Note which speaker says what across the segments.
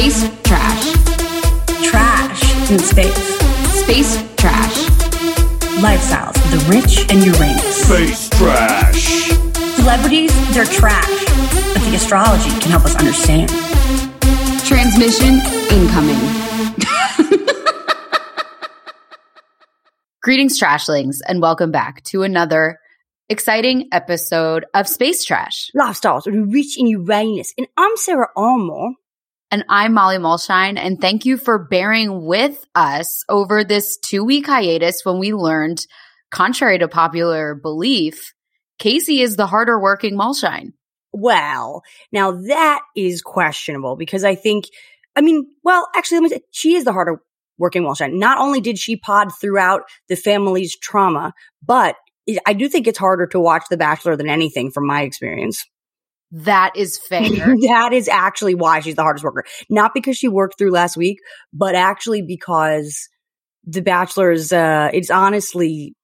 Speaker 1: Space trash.
Speaker 2: Trash in space.
Speaker 1: Space trash.
Speaker 2: Lifestyles of the rich and Uranus.
Speaker 3: Space trash.
Speaker 2: Celebrities, they're trash. But the astrology can help us understand.
Speaker 1: Transmission incoming. Greetings, trashlings, and welcome back to another exciting episode of Space Trash.
Speaker 2: Lifestyles of the rich and Uranus. And I'm Sarah Armour.
Speaker 1: And I'm Molly Mulshine, and thank you for bearing with us over this two week hiatus when we learned, contrary to popular belief, Casey is the harder working Mulshine.
Speaker 2: Well, now that is questionable because I think, I mean, well, actually, let me say, she is the harder working Mulshine. Not only did she pod throughout the family's trauma, but I do think it's harder to watch The Bachelor than anything from my experience.
Speaker 1: That is fair.
Speaker 2: that is actually why she's the hardest worker. Not because she worked through last week, but actually because The Bachelor's, uh, it's honestly,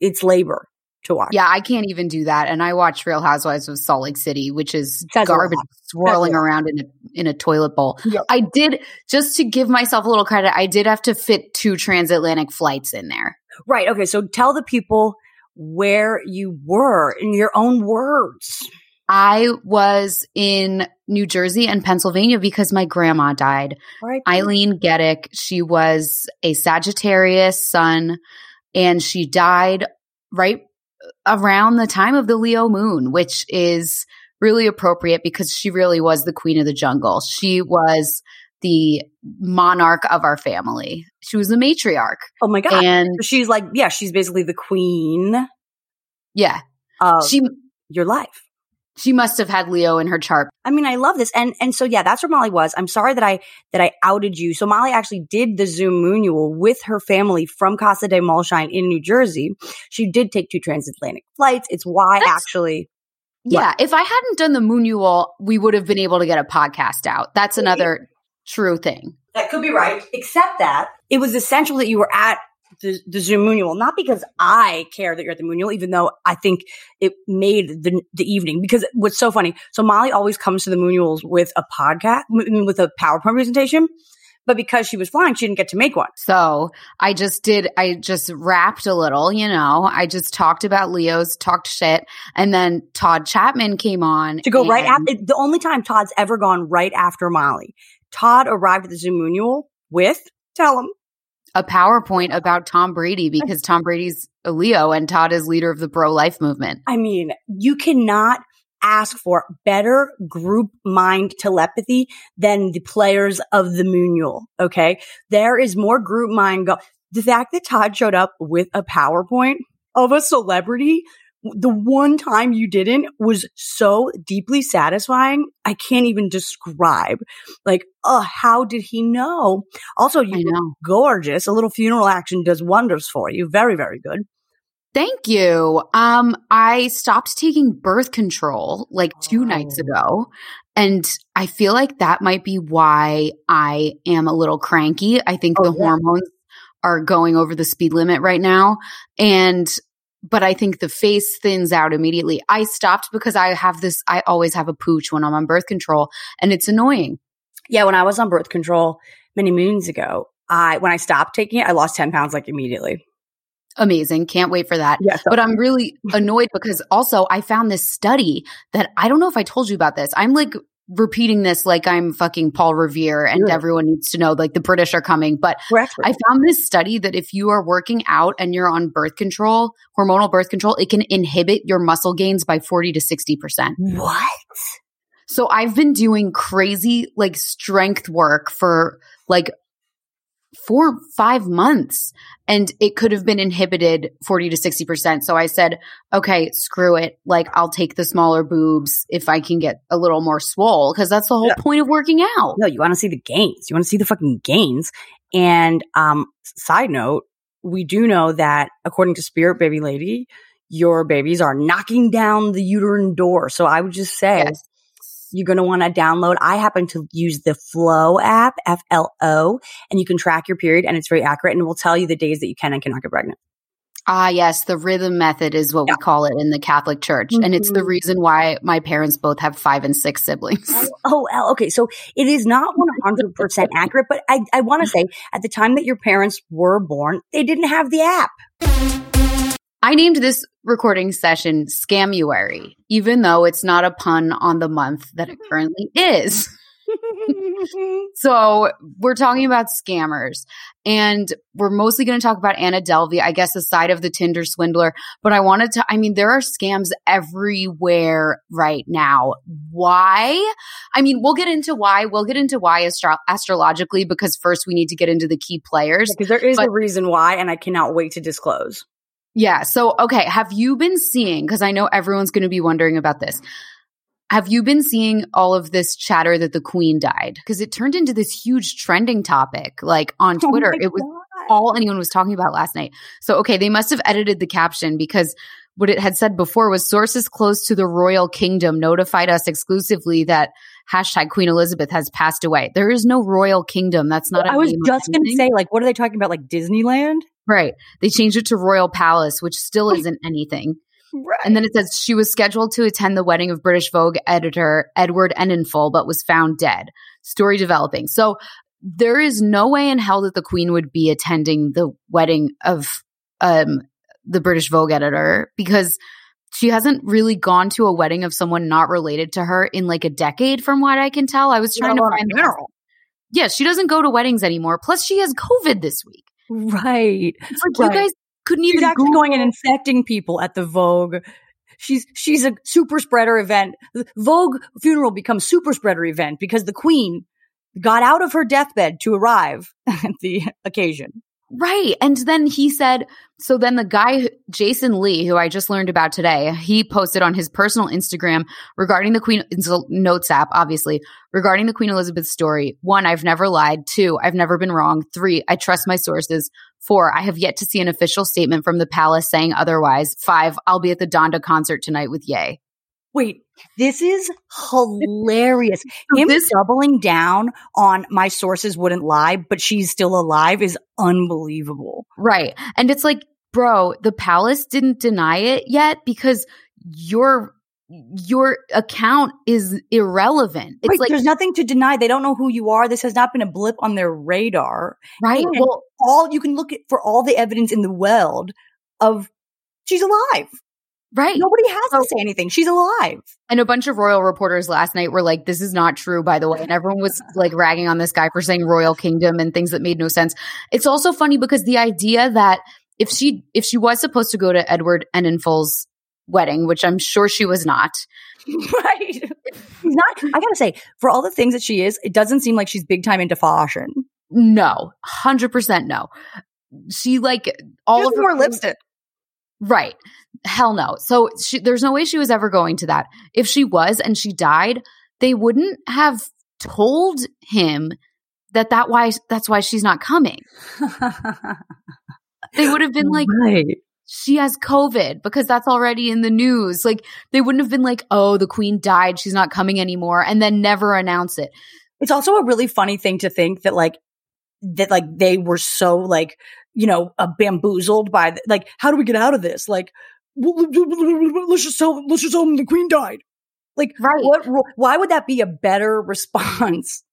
Speaker 2: it's labor to watch.
Speaker 1: yeah, I can't even do that. And I watch Real Housewives of Salt Lake City, which is
Speaker 2: That's
Speaker 1: garbage swirling around in a in a toilet bowl.
Speaker 2: Yep.
Speaker 1: I did just to give myself a little credit, I did have to fit two transatlantic flights in there.
Speaker 2: Right. Okay. So tell the people where you were in your own words.
Speaker 1: I was in New Jersey and Pennsylvania because my grandma died.
Speaker 2: Right.
Speaker 1: Eileen Geddick, she was a Sagittarius sun and she died right around the time of the Leo moon, which is really appropriate because she really was the queen of the jungle. She was the monarch of our family. She was the matriarch.
Speaker 2: Oh my God.
Speaker 1: And
Speaker 2: she's like, yeah, she's basically the queen
Speaker 1: yeah,
Speaker 2: of
Speaker 1: she
Speaker 2: your life.
Speaker 1: She must have had Leo in her chart.
Speaker 2: I mean, I love this. And, and so, yeah, that's where Molly was. I'm sorry that I, that I outed you. So Molly actually did the Zoom Moonual with her family from Casa de Mulshine in New Jersey. She did take two transatlantic flights. It's why
Speaker 1: That's-
Speaker 2: actually,
Speaker 1: Yeah, if I hadn't done the Moonual, we would have been able to get a podcast out. That's another true thing.
Speaker 2: that could be right. Except that it was essential that you were at the, the Zoom Moonual, not because I care that you're at the Moonual, even though I think it made the, the evening. Because what's so funny, so Molly always comes to the Moonuals with a podcast, with a PowerPoint presentation. But because she was flying, she didn't get to make one.
Speaker 1: So I just did, I just rapped a little, you know, I just talked about Leo's, talked shit. And then Todd Chapman came on
Speaker 2: To go right after, the only time Todd's ever gone right after Molly. Todd arrived at the Zoom Moonual with, tell him,
Speaker 1: a PowerPoint about Tom Brady because Tom Brady's a Leo and Todd is leader of the pro life movement.
Speaker 2: I mean, you cannot ask for better group mind telepathy than the players of the Moonual. Okay. There is more group mind go. The fact that Todd showed up with a PowerPoint of a celebrity, the one time you didn't was so deeply satisfying. I can't even describe. Like, oh, how did he know? Also, you
Speaker 1: know.
Speaker 2: gorgeous. A little funeral action does wonders for you. Very, very good.
Speaker 1: Thank you. Um, I stopped taking birth control like two nights
Speaker 2: Oh.
Speaker 1: ago. And I feel like that might be why I am a little cranky. I think
Speaker 2: Oh,
Speaker 1: the
Speaker 2: yeah.
Speaker 1: hormones are going over the speed limit right now. And, but I think the face thins out immediately. I stopped because I have this, I always have a pooch when I'm on birth control and it's annoying.
Speaker 2: Yeah, when I was on birth control many moons ago, I when I stopped taking it, I lost 10 pounds like immediately.
Speaker 1: Amazing. Can't wait for that.
Speaker 2: Yeah, so-
Speaker 1: But I'm really annoyed because also I found this study that I don't know if I told you about this. I'm like repeating this like I'm fucking Paul Revere and
Speaker 2: Yeah.
Speaker 1: everyone needs to know like the British are coming. But. I found this study that if you are working out and you're on birth control, hormonal birth control, it can inhibit your muscle gains by 40 to 60%.
Speaker 2: what?
Speaker 1: So I've been doing crazy like strength work for like four, five months and it could have been inhibited 40 to 60%. So I said, okay, screw it. Like I'll take the smaller boobs if I can get a little more swole because that's the whole point of working out.
Speaker 2: No, you want to see the gains. You want to see the fucking gains. And um, side note, we do know that according to Spirit Baby Lady, your babies are knocking down the uterine door. So I would just say
Speaker 1: Yes.
Speaker 2: You're going to want to download. I happen to use the Flow app, F L O, and you can track your period and it's very accurate and it will tell you the days that you can and cannot get pregnant.
Speaker 1: Ah, yes. The rhythm method is what
Speaker 2: Yeah.
Speaker 1: we call it in the Catholic Church. And it's the
Speaker 2: Mhm.
Speaker 1: reason why my parents both have five and six siblings.
Speaker 2: Oh, oh, okay. So it is not 100% accurate, but I, I want to say at the time that your parents were born, they didn't have the app.
Speaker 1: I named this recording session Scamuary, even though it's not a pun on the month that it currently is. So we're talking about scammers and we're mostly going to talk about Anna Delvey, I guess the side of the Tinder swindler. But I wanted to, I mean, there are scams everywhere right now. Why? I mean, we'll get into why. We'll get into why astro- astrologically because first we need to get into the key players.
Speaker 2: Because there is
Speaker 1: But-
Speaker 2: a reason why, and I cannot wait to disclose.
Speaker 1: Yeah. So, okay. Have you been seeing, because I know everyone's going to be wondering about this. Have you been seeing all of this chatter that the queen died? Because it turned into this huge trending topic, like on
Speaker 2: Oh
Speaker 1: Twitter.
Speaker 2: my
Speaker 1: it was
Speaker 2: God.
Speaker 1: all anyone was talking about last night. So, okay, they must have edited the caption because what it had said before was sources close to the royal kingdom notified us exclusively that hashtag Queen Elizabeth has passed away. There is no royal kingdom. That's not. a
Speaker 2: I was just going to say, like, what are they talking about? Like Disneyland?
Speaker 1: Right. They changed it to Royal Palace, which still isn't anything.
Speaker 2: Right.
Speaker 1: And then it says she was scheduled to attend the wedding of British Vogue editor Edward Enninful, but was found dead. Story developing. So there is no way in hell that the Queen would be attending the wedding of um, the British Vogue editor because she hasn't really gone to a wedding of someone not related to her in like a decade, from what I can tell. I was trying to find
Speaker 2: funeral.
Speaker 1: Yeah, she doesn't go to weddings anymore. Plus, she has COVID this week.
Speaker 2: Right.
Speaker 1: It's like
Speaker 2: Right.
Speaker 1: you guys couldn't even.
Speaker 2: She's actually
Speaker 1: Google-
Speaker 2: going and infecting people at the Vogue. She's she's a super spreader event. The Vogue funeral becomes super spreader event because the Queen got out of her deathbed to arrive at the occasion.
Speaker 1: Right. And then he said, so then the guy, Jason Lee, who I just learned about today, he posted on his personal Instagram regarding the Queen Notes app, obviously, regarding the Queen Elizabeth story. One, I've never lied. Two, I've never been wrong. Three, I trust my sources. Four, I have yet to see an official statement from the palace saying otherwise. Five, I'll be at the Donda concert tonight with Ye.
Speaker 2: Wait, this is hilarious. Him
Speaker 1: this-
Speaker 2: doubling down on my sources wouldn't lie, but she's still alive is unbelievable.
Speaker 1: Right. And it's like, bro, the palace didn't deny it yet because your your account is irrelevant. It's
Speaker 2: Right,
Speaker 1: like
Speaker 2: there's nothing to deny. They don't know who you are. This has not been a blip on their radar.
Speaker 1: right.
Speaker 2: And
Speaker 1: Well,
Speaker 2: all you can look at for all the evidence in the world of she's alive.
Speaker 1: Right.
Speaker 2: Nobody has
Speaker 1: So-
Speaker 2: to say anything. She's alive.
Speaker 1: And a bunch of royal reporters last night were like, this is not true, by the way. And everyone was like ragging on this guy for saying royal kingdom and things that made no sense. It's also funny because the idea that if she if she was supposed to go to Edward Enninful's wedding, which I'm sure she was not,
Speaker 2: right. She's not, I gotta say, for all the things that she is, it doesn't seem like she's big time into fashion.
Speaker 1: no, hundred percent no. She like all of
Speaker 2: of
Speaker 1: her
Speaker 2: more lipstick.
Speaker 1: Right. Hell no. So she, there's no way she was ever going to that. If she was and she died, they wouldn't have told him that that why that's why she's not coming. They would have been like
Speaker 2: right.
Speaker 1: she has COVID because that's already in the news. Like they wouldn't have been like, "Oh, the queen died, she's not coming anymore," and then never announce it.
Speaker 2: It's also a really funny thing to think that like that like they were so like you know uh, bamboozled by the, like how do we get out of this like let's just tell let's just tell them the queen died like
Speaker 1: Right.
Speaker 2: what why would that be a better response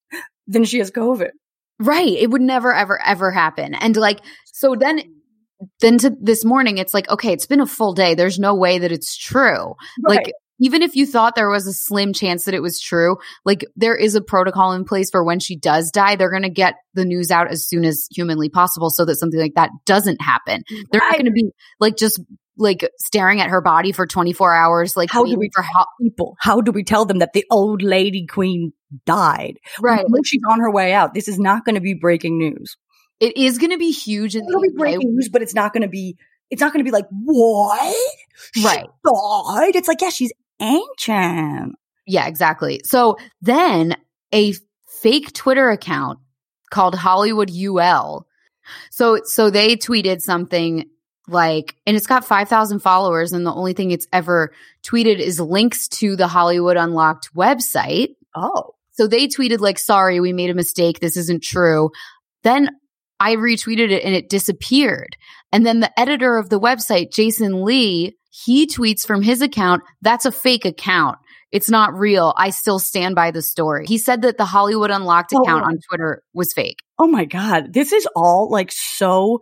Speaker 2: than she has covid
Speaker 1: Right. It would never, ever, ever happen. And like, so then, then to this morning, it's like, okay, it's been a full day. There's no way that it's true. Like,
Speaker 2: Right.
Speaker 1: Even if you thought there was a slim chance that it was true, like there is a protocol in place for when she does die, they're going to get the news out as soon as humanly possible so that something like that doesn't happen. They're not going to be like just like staring at her body for 24 hours, like
Speaker 2: How do we
Speaker 1: for how,
Speaker 2: people how do we tell them that the old lady queen died
Speaker 1: right.
Speaker 2: when she's on her way out this is not going to be breaking news
Speaker 1: It is going to be huge. In
Speaker 2: It'll be breaking news, but it's not going to be. It's not going to be like what?
Speaker 1: Right.
Speaker 2: Died. It's like yeah, she's ancient.
Speaker 1: Yeah, exactly. So then a fake Twitter account called Hollywood UL. So so they tweeted something like and it's got 5000 followers and the only thing it's ever tweeted is links to the Hollywood Unlocked website.
Speaker 2: Oh.
Speaker 1: So they tweeted like sorry, we made a mistake. This isn't true. Then I retweeted it and it disappeared. And then the editor of the website, Jason Lee, he tweets from his account, that's a fake account. It's not real. I still stand by the story. He said that the Hollywood Unlocked
Speaker 2: Oh,
Speaker 1: account
Speaker 2: wow.
Speaker 1: on Twitter was fake.
Speaker 2: Oh my god, this is all like so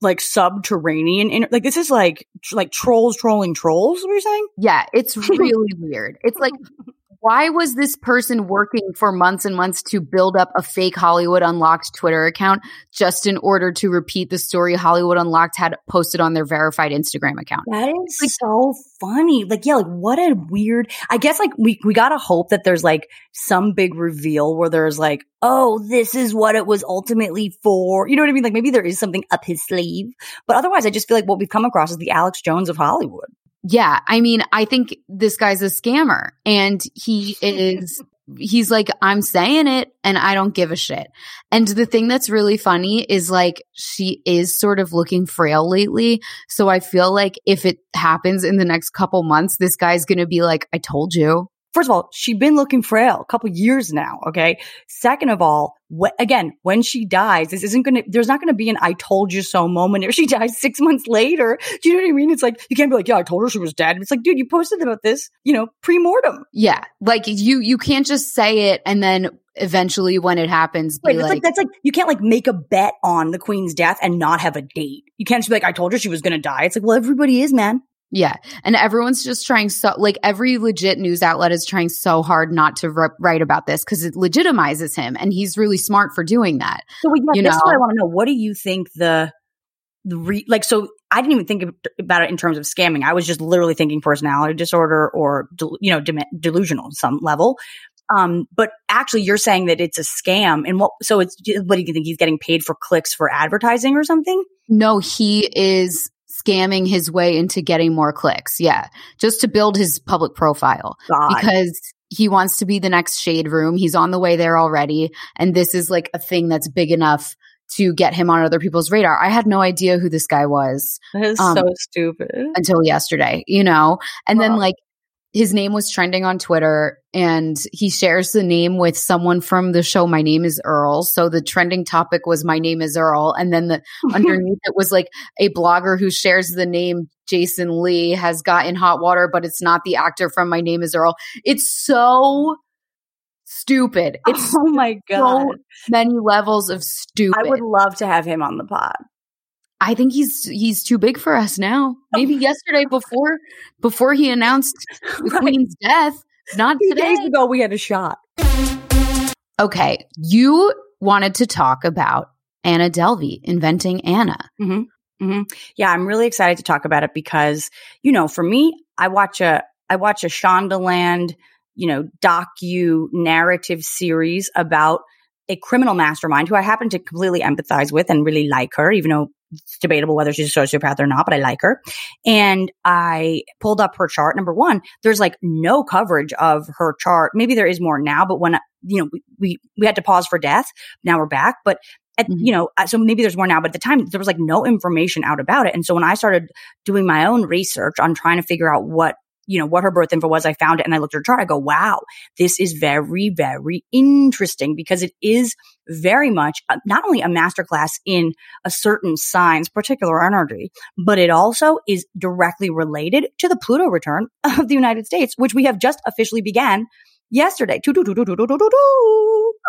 Speaker 2: like subterranean. Like this is like tr- like trolls trolling trolls. What you're saying?
Speaker 1: Yeah, it's really weird. It's like, why was this person working for months and months to build up a fake Hollywood Unlocked Twitter account just in order to repeat the story Hollywood Unlocked had posted on their verified Instagram account?
Speaker 2: That is so funny. Like, yeah, like what a weird. I guess like we we gotta hope that there's like some big reveal where there's like, oh, this is what it was ultimately for. You know what I mean? Like maybe there is something up his sleeve. But otherwise, I just feel like what we've come across is the Alex Jones of Hollywood.
Speaker 1: Yeah, I mean, I think this guy's a scammer and he is he's like I'm saying it and I don't give a shit. And the thing that's really funny is like she is sort of looking frail lately, so I feel like if it happens in the next couple months this guy's going to be like I told you.
Speaker 2: First of all, she's been looking frail a couple years now. Okay. Second of all, wh- again, when she dies, this isn't going to, there's not going to be an I told you so moment if she dies six months later. Do you know what I mean? It's like, you can't be like, yeah, I told her she was dead. It's like, dude, you posted about this, you know, pre-mortem.
Speaker 1: Yeah, like you you can't just say it and then eventually when it happens be
Speaker 2: Right. It's
Speaker 1: like,
Speaker 2: like, that's like, you can't like make a bet on the queen's death and not have a date. You can't just be like, I told her she was going to die. It's like, well, everybody is, man.
Speaker 1: Yeah. And everyone's just trying so, like every legit news outlet is trying so hard not to r- write about this because it legitimizes him and he's really smart for doing that.
Speaker 2: So we, yeah,
Speaker 1: You
Speaker 2: this is what I want to know. What do you think the, the re, like, so I didn't even think about it in terms of scamming. I was just literally thinking personality disorder or, del- you know, dem- delusional some level. Um, but actually you're saying that it's a scam and what, so it's, what do you think? He's getting paid for clicks for advertising or something?
Speaker 1: No, he is scamming his way into getting more clicks. Yeah. Just to build his public profile
Speaker 2: God.
Speaker 1: because he wants to be the next shade room. He's on the way there already. And this is like a thing that's big enough to get him on other people's radar. I had no idea who this guy was.
Speaker 2: that is
Speaker 1: um,
Speaker 2: so stupid.
Speaker 1: until yesterday, you know? And then like his name was trending on Twitter and he shares the name with someone from the show My Name is Earl. So the trending topic was My Name is Earl. And then the underneath it was like a blogger who shares the name Jason Lee has gotten hot water, but it's not the actor from My Name is Earl. It's so stupid. It's
Speaker 2: oh my God.
Speaker 1: so many levels of stupid.
Speaker 2: I would love to have him on the pod.
Speaker 1: I think he's he's too big for us now. Maybe yesterday before before he announced the
Speaker 2: Right.
Speaker 1: queen's death, not
Speaker 2: Two
Speaker 1: today.
Speaker 2: days ago, we had a shot.
Speaker 1: Okay, you wanted to talk about Anna Delvey inventing Anna. Mm-hmm, mm-hmm.
Speaker 2: Yeah, I'm really excited to talk about it because, you know, for me, I watch a I watch a Shondaland, you know, docu narrative series about a criminal mastermind who I happen to completely empathize with and really like her, even though it's debatable whether she's a sociopath or not, but I like her. And I pulled up her chart. Number one, there's like no coverage of her chart. Maybe there is more now, but when, you know, we, we, we had to pause for death. Now we're back, but at,
Speaker 1: Mhm.
Speaker 2: you know, uh, so maybe there's more now, but at the time there was like no information out about it. And so when I started doing my own research on trying to figure out what, you know, what her birth info was, I found it and I looked at her chart. I go, wow, this is very, very interesting because it is very much uh, not only a masterclass in a certain sign's particular energy, but it also is directly related to the Pluto return of the United States, which we have just officially began yesterday.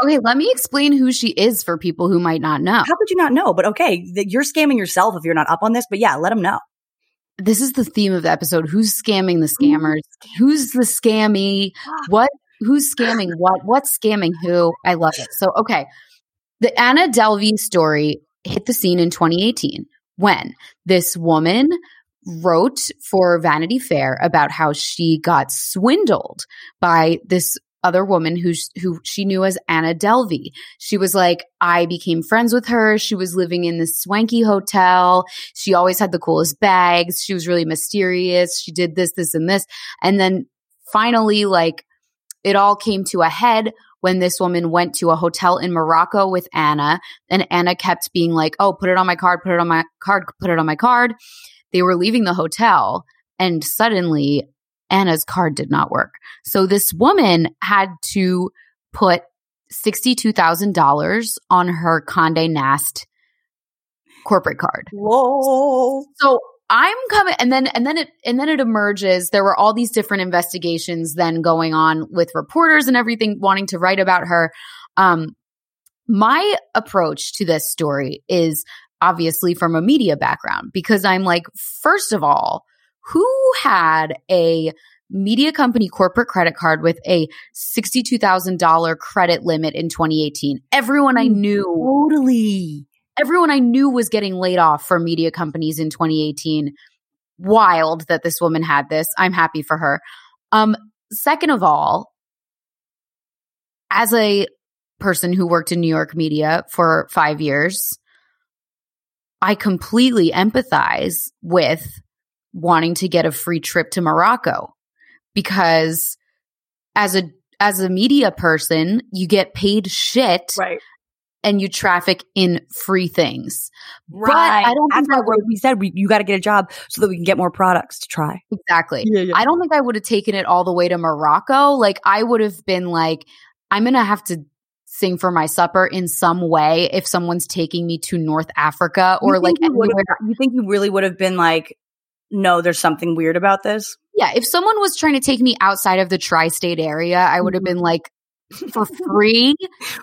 Speaker 1: Okay, let me explain who she is for people who might not know.
Speaker 2: How could you not know? But okay, you're scamming yourself if you're not up on this. But yeah, let them know.
Speaker 1: This is the theme of the episode. Who's scamming the mm-hmm. scammers? Who's the scammy? Ah. What who's scamming what? What's scamming who? I love it. So okay. The Anna Delvey story hit the scene in 2018 when this woman wrote for Vanity Fair about how she got swindled by this other woman who who she knew as Anna Delvey. She was like, I became friends with her. She was living in this swanky hotel. She always had the coolest bags. She was really mysterious. She did this, this, and this. And then finally, like, it all came to a head when this woman went to a hotel in Morocco with Anna, and Anna kept being like, "Oh, put it on my card, put it on my card, put it on my card." They were leaving the hotel, and suddenly Anna's card did not work. So this woman had to put $62,000 on her Conde Nast corporate card.
Speaker 2: Whoa.
Speaker 1: So I'm coming and then and then it and then it emerges there were all these different investigations then going on with reporters and everything wanting to write about her. Um my approach to this story is obviously from a media background because I'm like first of all, who had a media company corporate credit card with a $62,000 credit limit in 2018? Everyone I knew
Speaker 2: Totally.
Speaker 1: everyone I knew was getting laid off from media companies in 2018. Wild that this woman had this. I'm happy for her. Um, second of all, as a person who worked in New York media for five years, I completely empathize with wanting to get a free trip to Morocco because as a as a media person, you get paid shit
Speaker 2: Right.
Speaker 1: and you traffic in free things.
Speaker 2: Right.
Speaker 1: I don't
Speaker 2: That's
Speaker 1: think I
Speaker 2: what we said. We, you got to get a job so that we can get more products to try.
Speaker 1: Exactly.
Speaker 2: Yeah, yeah.
Speaker 1: I don't think I would have taken it all the way to Morocco. Like I would have been like, I'm gonna have to sing for my supper in some way if someone's taking me to North Africa or
Speaker 2: You
Speaker 1: like
Speaker 2: you,
Speaker 1: anywhere.
Speaker 2: you think you really would have been like, no, there's something weird about this?
Speaker 1: Yeah, if someone was trying to take me outside of the tri-state area, I would have been mm-hmm. like, for free.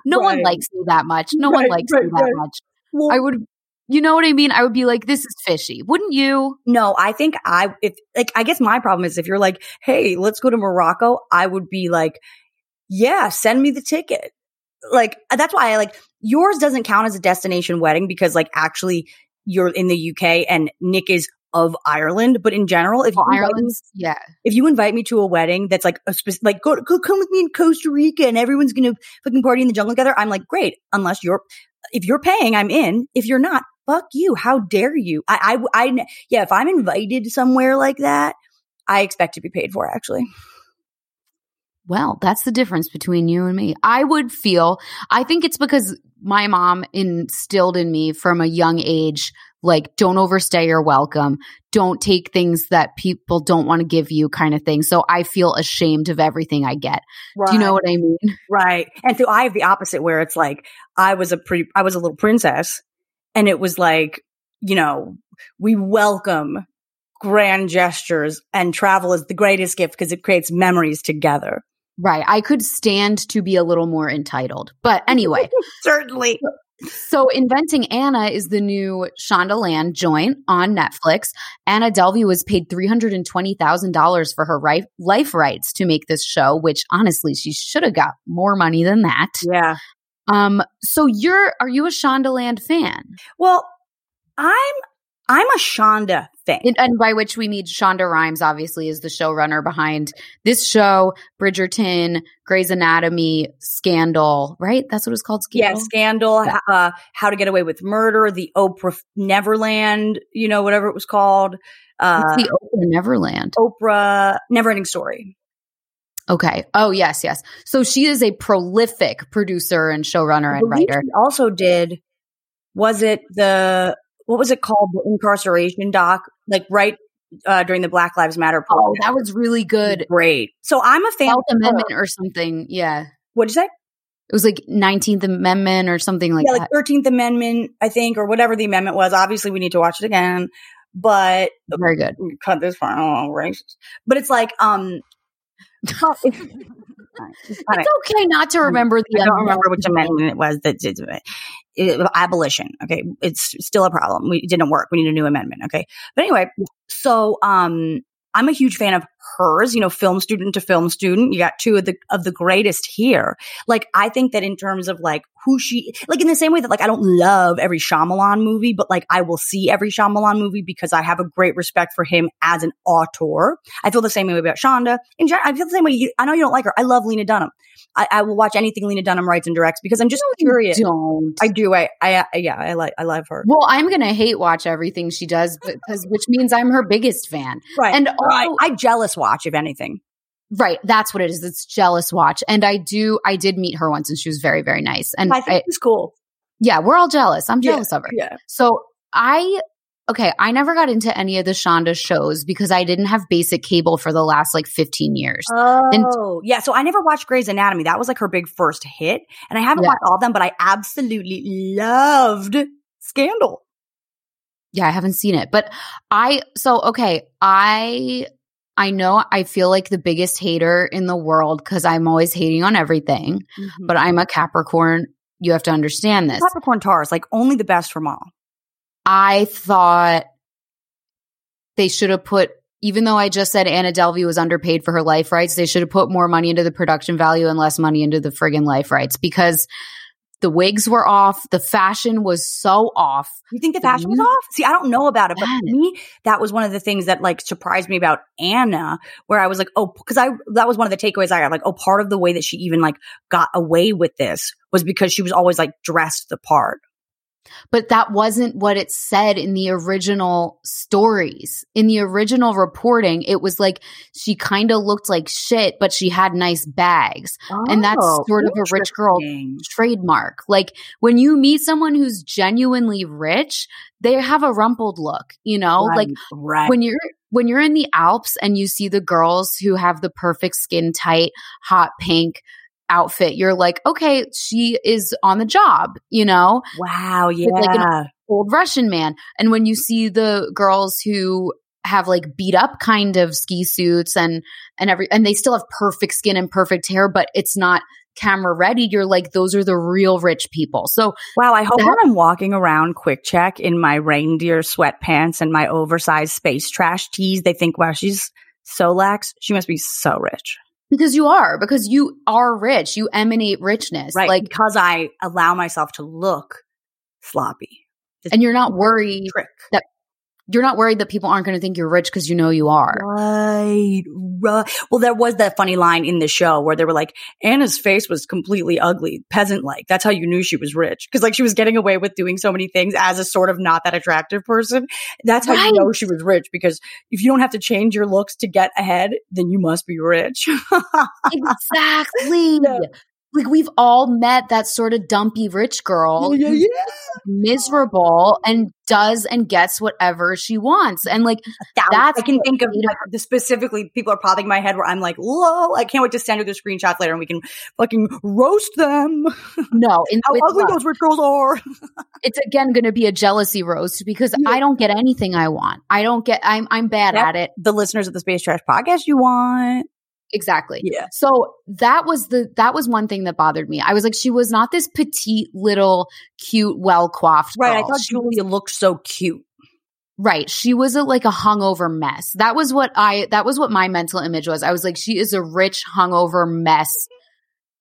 Speaker 1: No one likes me that much. No one likes
Speaker 2: right,
Speaker 1: me that
Speaker 2: right.
Speaker 1: much.
Speaker 2: Well,
Speaker 1: I would, you know what I mean? I would be like, this is fishy. Wouldn't you?
Speaker 2: no, I think I, if, like, I guess my problem is if you're like, hey, let's go to Morocco, I would be like, yeah, send me the ticket. Like, uh, that's why I like, yours doesn't count as a destination wedding because like actually you're in the UK and Nick is of Ireland. But in general, if
Speaker 1: oh,
Speaker 2: you invite me-
Speaker 1: yeah.
Speaker 2: if you invite me to a wedding that's like a specific, like go, go come with me in Costa Rica and everyone's gonna fucking party in the jungle together, I'm like, great. Unless you're, if you're paying, I'm in. If you're not, fuck you. How dare you? I, I, I, yeah. If I'm invited somewhere like that, I expect to be paid for. Actually,
Speaker 1: Well, that's the difference between you and me. I would feel, I think it's because my mom instilled in me from a young age, like, don't overstay your welcome. Don't take things that people don't want to give you, kind of thing. So I feel ashamed of everything I get. Do you know what I mean?
Speaker 2: Right. And so I have the opposite where it's like I was a pretty I was a little princess and it was like, you know, we welcome grand gestures and travel is the greatest gift because it creates memories together.
Speaker 1: Right. I could stand to be a little more entitled. But anyway,
Speaker 2: Certainly.
Speaker 1: so Inventing Anna is the new Shonda Land joint on Netflix. Anna Delvey was paid $320,000 for her life rights to make this show, which honestly, she should have got more money than that.
Speaker 2: Yeah.
Speaker 1: Um, so you're, are you a Shondaland fan?
Speaker 2: Well, I'm I'm a Shonda fan.
Speaker 1: And, and by which we mean Shonda Rhimes, obviously, is the showrunner behind this show, Bridgerton, Grey's Anatomy, Scandal, right? That's what it's called.
Speaker 2: yeah,
Speaker 1: Scandal.
Speaker 2: Scandal, uh, How to Get Away with Murder, the Oprah Neverland, you know, whatever it was called. Uh,
Speaker 1: the Oprah Neverland.
Speaker 2: Oprah Neverending Story.
Speaker 1: Okay. Oh, yes, yes. So she is a prolific producer and showrunner and writer.
Speaker 2: she also did, was it the, what was it called? The incarceration doc, like right uh, during the Black Lives Matter.
Speaker 1: Oh, that was really good.
Speaker 2: great. So I'm a fan. Of.
Speaker 1: Amendment or something. Yeah.
Speaker 2: What'd you say?
Speaker 1: It was like 19th Amendment or something like that.
Speaker 2: yeah,
Speaker 1: that.
Speaker 2: like Thirteenth Amendment, I think, or whatever the amendment was. Obviously, we need to watch it again. But
Speaker 1: Very good.
Speaker 2: cut this part. Oh, racist. But it's like, um, it's
Speaker 1: It's okay not to remember the
Speaker 2: I don't remember which amendment it was that did. It- abolition. Okay, it's still a problem. We didn't work. We need a new amendment. Okay, but anyway, so um, I'm a huge fan of hers, you know, film student to film student. You got two of the, of the greatest here. Like, I think that in terms of like who she, like in the same way that like I don't love every Shyamalan movie, but like I will see every Shyamalan movie because I have a great respect for him as an auteur. I feel the same way about Shonda. In general, I feel the same way. You, I know you don't like her. I love Lena Dunham. I, I, will watch anything Lena Dunham writes and directs because I'm just no, curious.
Speaker 1: Don't
Speaker 2: I do? I, I, yeah, I like, I love her.
Speaker 1: Well, I'm gonna hate watch everything she does because, which means I'm her biggest fan.
Speaker 2: Right. And also, right. I jealous watch if anything.
Speaker 1: Right. That's what it is. It's jealous watch. And I do, I did meet her once and she was very, very nice. And
Speaker 2: I think it's cool.
Speaker 1: Yeah. We're all jealous. I'm jealous
Speaker 2: yeah,
Speaker 1: of her.
Speaker 2: Yeah.
Speaker 1: So I okay, I never got into any of the Shonda shows because I didn't have basic cable for the last like 15 years.
Speaker 2: Oh, and, yeah. So I never watched Grey's Anatomy. That was like her big first hit. And I haven't yeah. watched all of them, but I absolutely loved Scandal.
Speaker 1: Yeah, I haven't seen it. But I, so, okay, I, I know I feel like the biggest hater in the world because I'm always hating on everything, mm-hmm. but I'm a Capricorn. You have to understand this.
Speaker 2: Capricorn Taurus, like only the best from all.
Speaker 1: I thought they should have put, even though I just said Anna Delvey was underpaid for her life rights, they should have put more money into the production value and less money into the friggin' life rights because the wigs were off. The fashion was so off.
Speaker 2: You think the fashion was off? See, I don't know about it, but for me, that was one of the things that like surprised me about Anna, where I was like, oh, because I, that was one of the takeaways I got. Like, oh, part of the way that she even like got away with this was because she was always like dressed the part.
Speaker 1: But that wasn't what it said in the original stories. In the original reporting, it was like she kind of looked like shit, but she had nice bags. Oh, and that's oh, sort of a rich girl trademark. Like when you meet someone who's genuinely rich, they have a rumpled look, you know?
Speaker 2: Right,
Speaker 1: like
Speaker 2: right.
Speaker 1: when you're when you're in the Alps and you see the girls who have the perfect skin tight, hot pink, outfit, you're like, okay, she is on the job, you know?
Speaker 2: Wow. Yeah.
Speaker 1: like an old Russian man. And when you see the girls who have like beat up kind of ski suits and, and every, and they still have perfect skin and perfect hair, but it's not camera ready, you're like, those are the real rich people. So,
Speaker 2: wow, I hope that- when I'm walking around quick check in my reindeer sweatpants and my oversized space trash tees, they think, wow, she's so lax. She must be so rich.
Speaker 1: Because you are, because you are rich. You emanate richness.
Speaker 2: Right.
Speaker 1: Like,
Speaker 2: because I allow myself to look sloppy.
Speaker 1: and you're not worried trick. that you're not worried that people aren't going to think you're rich because you know you are.
Speaker 2: Right, right. Well, there was that funny line in the show where they were like, Anna's face was completely ugly, peasant like. That's how you knew she was rich. Cause like she was getting away with doing so many things as a sort of not that attractive person. That's how right. you know she was rich because if you don't have to change your looks to get ahead, then you must be rich.
Speaker 1: exactly. Like we've all met that sort of dumpy rich girl oh,
Speaker 2: yeah, yeah,
Speaker 1: miserable and does and gets whatever she wants. And like that's
Speaker 2: i can think of like, the specifically people are popping my head where i'm like lol i can't wait to send you the screenshots later and we can fucking roast them.
Speaker 1: No
Speaker 2: how ugly love. those rich girls are.
Speaker 1: It's again going to be a jealousy roast because yeah. i don't get anything i want. I don't get i'm i'm bad at it.
Speaker 2: The listeners of the space trash podcast you want
Speaker 1: Exactly.
Speaker 2: Yeah.
Speaker 1: So that was the that was one thing that bothered me. I was like, she was not this petite little cute, well coiffed.
Speaker 2: Right. Girl. I thought Julia looked so cute.
Speaker 1: Right. She was a, like a hungover mess. That was what I that was what my mental image was. I was like, she is a rich hungover mess.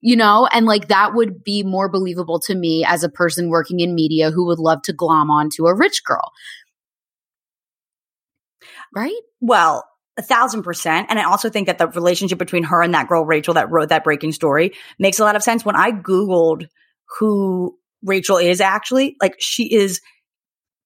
Speaker 1: You know, and like that would be more believable to me as a person working in media who would love to glom onto a rich girl. Right?
Speaker 2: Well, a thousand percent. And I also think that the relationship between her and that girl, Rachel, that wrote that breaking story makes a lot of sense. When I Googled who Rachel is actually, like she is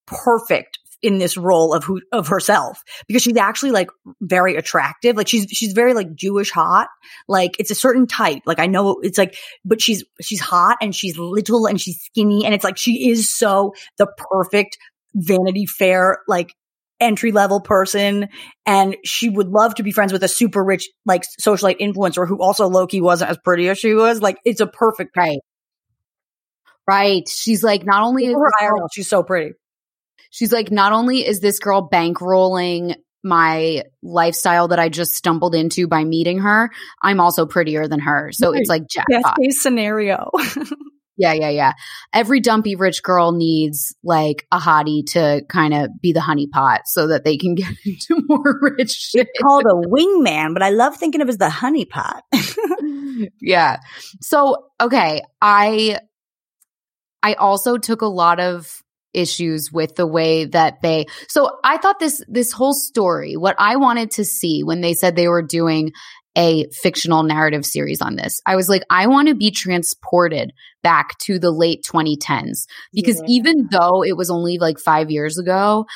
Speaker 2: perfect in this role of who, of herself because she's actually like very attractive. Like she's, she's very like Jewish hot. Like it's a certain type. Like I know it's like, but she's, she's hot and she's little and she's skinny. And it's like she is so the perfect Vanity Fair, like entry level person and she would love to be friends with a super rich like socialite influencer who also lowkey wasn't as pretty as she was. Like it's a perfect
Speaker 1: right. Right. She's like not only is
Speaker 2: her IRL, she's so pretty.
Speaker 1: She's like not only is this girl bankrolling my lifestyle that I just stumbled into by meeting her, I'm also prettier than her. So right. it's like jackpot.
Speaker 2: Best case scenario.
Speaker 1: Yeah, yeah, yeah. Every dumpy rich girl needs like a hottie to kind of be the honeypot so that they can get into more rich shit.
Speaker 2: It's called a wingman, but I love thinking of it as the honeypot.
Speaker 1: yeah. So, okay, I I also took a lot of issues with the way that they so i thought this this whole story what i wanted to see when they said they were doing a fictional narrative series on this i was like i want to be transported back to the late 2010s because yeah. even though it was only like 5 years ago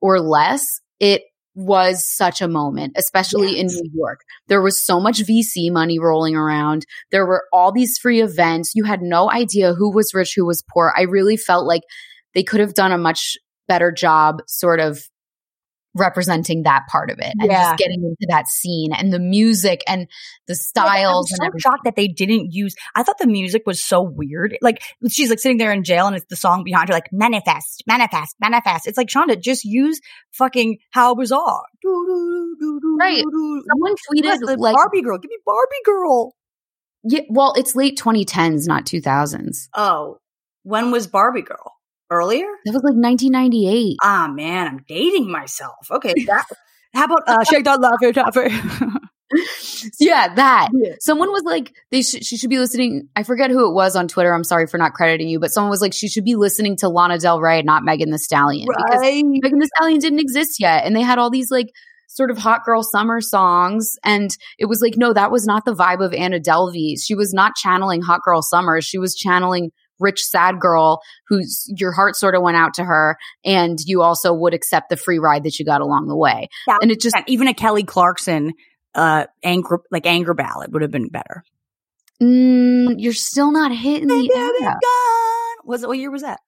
Speaker 1: or less it was such a moment, especially yes. in New York. There was so much VC money rolling around. There were all these free events. You had no idea who was rich, who was poor. I really felt like they could have done a much better job sort of representing that part of it and yeah. just getting into that scene and the music and the styles.
Speaker 2: Yeah,
Speaker 1: I'm
Speaker 2: so shocked that they didn't use. I thought the music was so weird. Like she's like sitting there in jail and it's the song behind her like manifest, manifest, manifest. It's like Shonda, just use fucking how bizarre.
Speaker 1: Right. Someone tweeted like
Speaker 2: Barbie girl. Give me Barbie girl.
Speaker 1: Yeah. Well, it's late 2010s, not 2000s.
Speaker 2: Oh, when was Barbie girl? Earlier?
Speaker 1: That was like 1998.
Speaker 2: Ah, man, I'm dating myself. Okay, that. how about uh, shake that Laffy Taffy?
Speaker 1: yeah, that. Yeah. Someone was like, they sh- she should be listening. I forget who it was on Twitter. I'm sorry for not crediting you, but someone was like, she should be listening to Lana Del Rey, not Megan Thee Stallion, right. because Megan Thee Stallion didn't exist yet, and they had all these like sort of hot girl summer songs. And it was like, no, that was not the vibe of Anna Delvey. She was not channeling hot girl summer. She was channeling rich sad girl who's your heart sort of went out to her and you also would accept the free ride that you got along the way.
Speaker 2: Yeah, and it just even a Kelly Clarkson uh anger like anger ballad would have been better.
Speaker 1: Mm, you're still not hitting the era.
Speaker 2: Was it what year was that?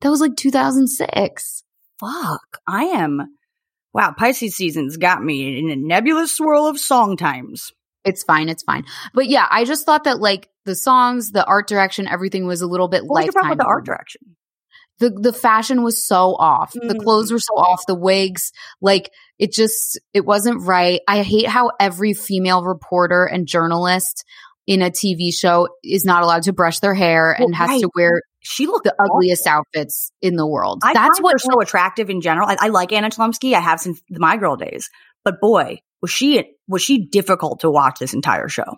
Speaker 1: That was like 2006.
Speaker 2: Fuck. I am Wow, Pisces season's got me in a nebulous swirl of song times.
Speaker 1: It's fine. It's fine. But yeah, I just thought that like the songs, the art direction, everything was a little bit
Speaker 2: like
Speaker 1: what
Speaker 2: with the art direction?
Speaker 1: The the fashion was so off. Mm. The clothes were so off. The wigs, like it just it wasn't right. I hate how every female reporter and journalist in a TV show is not allowed to brush their hair well, and has right. to wear
Speaker 2: she looked
Speaker 1: the ugliest outfits in the world.
Speaker 2: I
Speaker 1: That's
Speaker 2: what's so attractive in general. I, I like Anna Chlumsky. I have since my girl days, but boy, was she was she difficult to watch this entire show?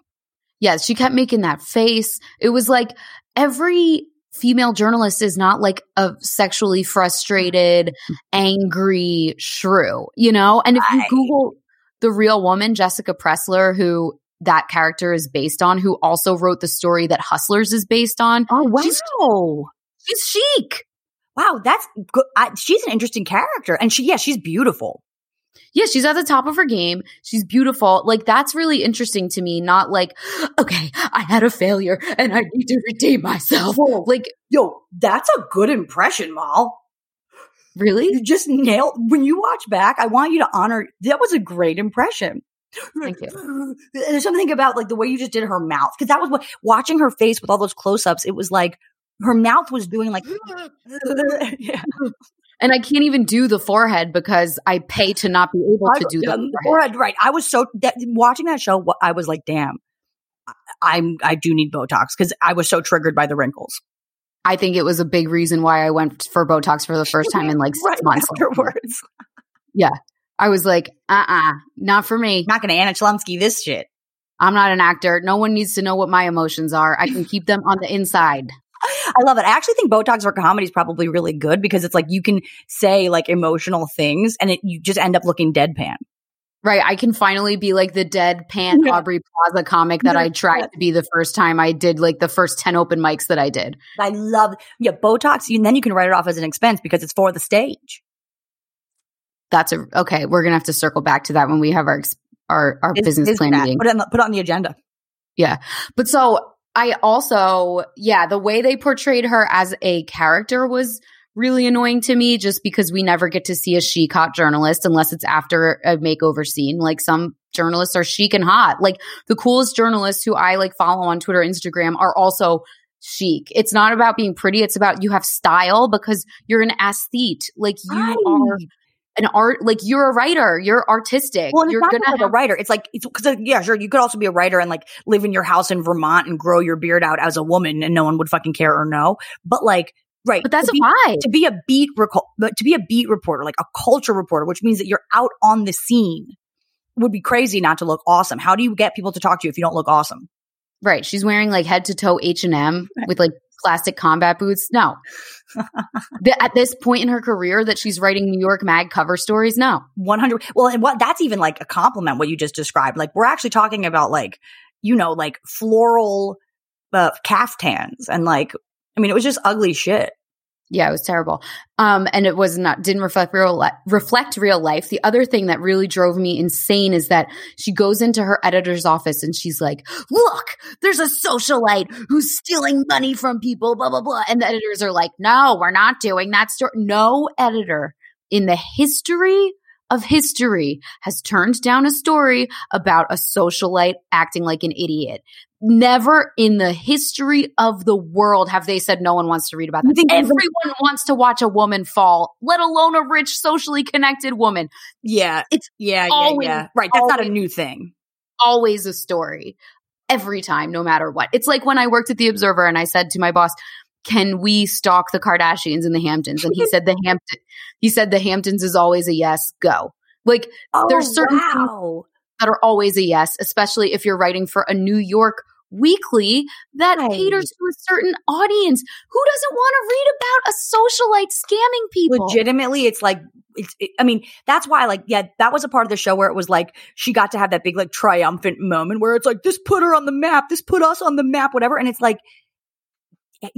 Speaker 1: Yes, she kept making that face. It was like every female journalist is not like a sexually frustrated, mm-hmm. angry shrew, you know? And if you Google the real woman, Jessica Pressler, who that character is based on, who also wrote the story that Hustlers is based on.
Speaker 2: Oh, wow.
Speaker 1: She's, she's chic.
Speaker 2: Wow, that's good. I, she's an interesting character. And she, yeah, she's beautiful
Speaker 1: yeah, she's at the top of her game. She's beautiful. Like that's really interesting to me. Not like, okay, I had a failure and I need to redeem myself. Whoa. Like,
Speaker 2: yo, that's a good impression, Mal.
Speaker 1: Really?
Speaker 2: You just nailed when you watch back. I want you to honor that was a great impression.
Speaker 1: Thank you.
Speaker 2: There's something about like the way you just did her mouth because that was what watching her face with all those close ups. It was like her mouth was doing like
Speaker 1: yeah. And I can't even do the forehead because I pay to not be able to do the, the forehead.
Speaker 2: Right. I was so that, watching that show. I was like, damn, I'm I do need Botox because I was so triggered by the wrinkles.
Speaker 1: I think it was a big reason why I went for Botox for the first time in like six right months
Speaker 2: afterwards.
Speaker 1: yeah. I was like, uh uh-uh, uh not for me.
Speaker 2: Not going to Anna Chlumsky this shit.
Speaker 1: I'm not an actor. No one needs to know what my emotions are. I can keep them on the inside.
Speaker 2: I love it. I actually think Botox for comedy is probably really good because it's like you can say like emotional things and it, you just end up looking deadpan.
Speaker 1: Right. I can finally be like the deadpan yeah. Aubrey Plaza comic that yeah. I tried to be the first time I did like the first 10 open mics that I did.
Speaker 2: I love, yeah, Botox, and then you can write it off as an expense because it's for the stage.
Speaker 1: That's a, okay. We're going to have to circle back to that when we have our, our, our business plan meeting.
Speaker 2: Put it, on the, put it on the agenda.
Speaker 1: Yeah. But so I also, yeah, the way they portrayed her as a character was really annoying to me just because we never get to see a chic hot journalist unless it's after a makeover scene. Like some journalists are chic and hot. Like the coolest journalists who I like follow on Twitter, Instagram are also chic. It's not about being pretty. It's about you have style because you're an aesthete. Like you are an art like you're a writer, you're artistic.
Speaker 2: Well,
Speaker 1: you're gonna have-
Speaker 2: a writer. It's like it's because yeah, sure, you could also be a writer and like live in your house in Vermont and grow your beard out as a woman, and no one would fucking care or know. But like, right?
Speaker 1: but that's
Speaker 2: to
Speaker 1: a
Speaker 2: be,
Speaker 1: vibe.
Speaker 2: to be a beat to be a beat reporter, like a culture reporter, which means that you're out on the scene, would be crazy not to look awesome. How do you get people to talk to you if you don't look awesome?
Speaker 1: Right. She's wearing like head to toe H and M with like plastic combat boots. No. The- at this point in her career that she's writing New York Mag cover stories, no.
Speaker 2: 100 well and what that's even like a compliment what you just described like we're actually talking about like you know like floral uh, caftans and like i mean it was just ugly shit
Speaker 1: Yeah, it was terrible. Um, and it was not didn't reflect real li- reflect real life. The other thing that really drove me insane is that she goes into her editor's office and she's like, "Look, there's a socialite who's stealing money from people." Blah blah blah. And the editors are like, "No, we're not doing that." Story. No editor in the history of history has turned down a story about a socialite acting like an idiot. Never in the history of the world have they said no one wants to read about that. Everyone wants to watch a woman fall, let alone a rich, socially connected woman.
Speaker 2: yeah
Speaker 1: It's
Speaker 2: yeah
Speaker 1: always-
Speaker 2: yeah yeah right that's not a new thing
Speaker 1: Always a story. Every time, no matter what. It's like when I worked at the Observer and I said to my boss, can we stalk the Kardashians in the Hamptons? And he said the Hampton he said the Hamptons is always a yes, go. Like
Speaker 2: oh,
Speaker 1: There's certain things-
Speaker 2: wow.
Speaker 1: that are always a yes, especially if you're writing for a New York weekly that
Speaker 2: Right.
Speaker 1: caters to a certain audience. Who doesn't want to read about a socialite scamming people?
Speaker 2: legitimately it's like it's it, i mean that's why like yeah that was a part of the show where it was like she got to have that big like triumphant moment where it's like this put her on the map this put us on the map whatever and it's like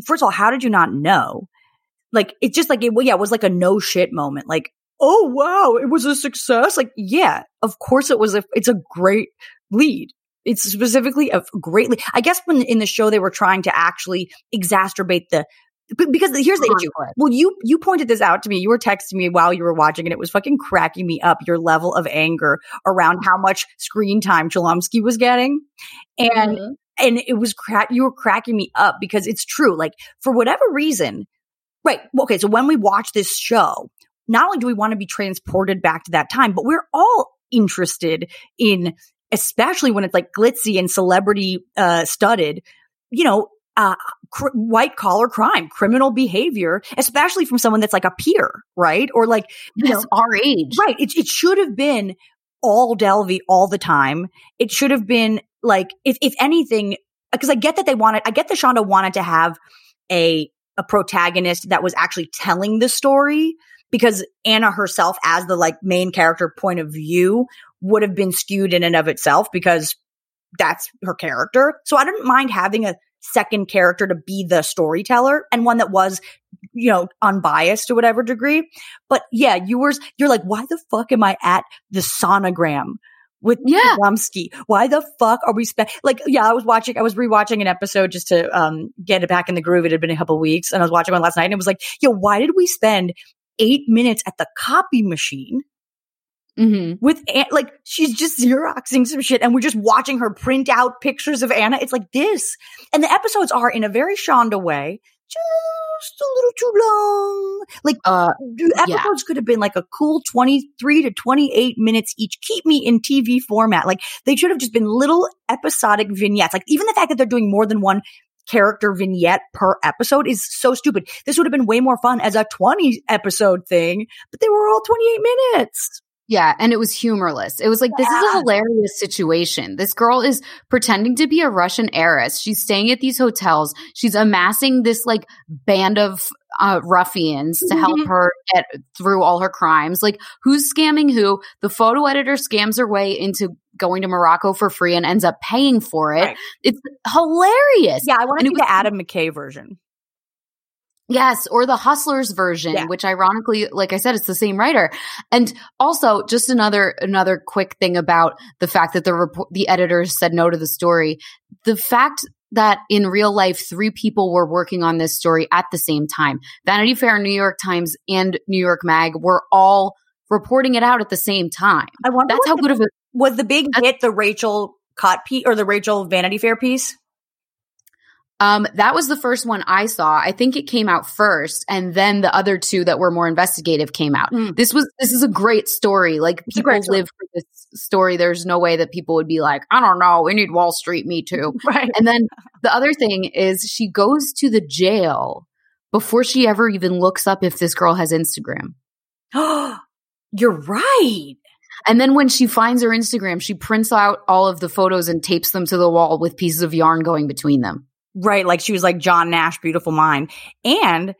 Speaker 2: first of all how did you not know? Like it's just like it well, yeah it was like a no shit moment like oh wow it was a success. Like yeah of course it was a it's a great lead. It's specifically a great lead. I guess when in the show they were trying to actually exacerbate the because here's the issue. Well, you you pointed this out to me. You were texting me while you were watching, and it was fucking cracking me up. Your level of anger around how much screen time Chlumsky was getting, and
Speaker 1: Mhm.
Speaker 2: And it was crack. You were cracking me up because it's true. Like for whatever reason, right? Okay, so when we watch this show, not only do we want to be transported back to that time, but we're all interested in, especially when it's like glitzy and celebrity uh, studded. You know, uh, cr- white collar crime, criminal behavior, especially from someone that's like a peer, right? Or like, you know,
Speaker 1: our age.
Speaker 2: right. It, it should have been all Delvey all the time. It should have been like, if, if anything, because I get that they wanted, I get that Shonda wanted to have a, a protagonist that was actually telling the story because Anna herself as the like main character point of view would have been skewed in and of itself because that's her character. So I didn't mind having a second character to be the storyteller and one that was, you know, unbiased to whatever degree. But yeah, you were, you're like, why the fuck am I at the sonogram? With
Speaker 1: Yeah.
Speaker 2: Why the fuck are we spend like yeah, I was watching I was rewatching an episode just to um get it back in the groove. It had been a couple weeks and I was watching one last night and it was like, yo, why did we spend eight minutes at the copy machine
Speaker 1: hmm
Speaker 2: with like she's just xeroxing some shit and we're just watching her print out pictures of Anna. It's like this. And the episodes are in a very Shonda way, just a little too long. Like
Speaker 1: Uh,
Speaker 2: the episodes could have been like a cool 23 to 28 minutes each. Keep me in TV format. Like they should have just been little episodic vignettes. Like even the fact that they're doing more than one character vignette per episode is so stupid. This would have been way more fun as a 20 episode thing, but they were all 28 minutes.
Speaker 1: Yeah, and it was humorless. It was like, this is a hilarious situation. This girl is pretending to be a Russian heiress. She's staying at these hotels. She's amassing this like band of uh, ruffians to help
Speaker 2: Mhm.
Speaker 1: her get through all her crimes. Like, who's scamming who? The photo editor scams her way into going to Morocco for free and ends up paying for it.
Speaker 2: Right.
Speaker 1: It's hilarious.
Speaker 2: Yeah, I want to
Speaker 1: do was-
Speaker 2: the Adam McKay version.
Speaker 1: Yes, or the Hustlers version,
Speaker 2: Yeah.
Speaker 1: which ironically, like I said, it's the same writer. And also, just another another quick thing about the fact that the report, the editors said no to the story. The fact that in real life, three people were working on this story at the same time. Vanity Fair, New York Times, and New York Mag were all reporting it out at the same time.
Speaker 2: I wonder
Speaker 1: That's how
Speaker 2: the-
Speaker 1: good of a
Speaker 2: was the big hit the Rachel Cott piece or the Rachel Vanity Fair piece.
Speaker 1: Um, that was the first one I saw. I think it came out first, and then the other two that were more investigative came out.
Speaker 2: Mm.
Speaker 1: This was this is a great story. Like
Speaker 2: It's
Speaker 1: people live for this story. There's no way that people would be like, I don't know, we need Wall Street, me too.
Speaker 2: Right.
Speaker 1: And then the other thing is she goes to the jail before she ever even looks up if this girl has Instagram.
Speaker 2: You're right.
Speaker 1: And then when she finds her Instagram, she prints out all of the photos and tapes them to the wall with pieces of yarn going between them.
Speaker 2: Right. Like she was like John Nash, beautiful mind. And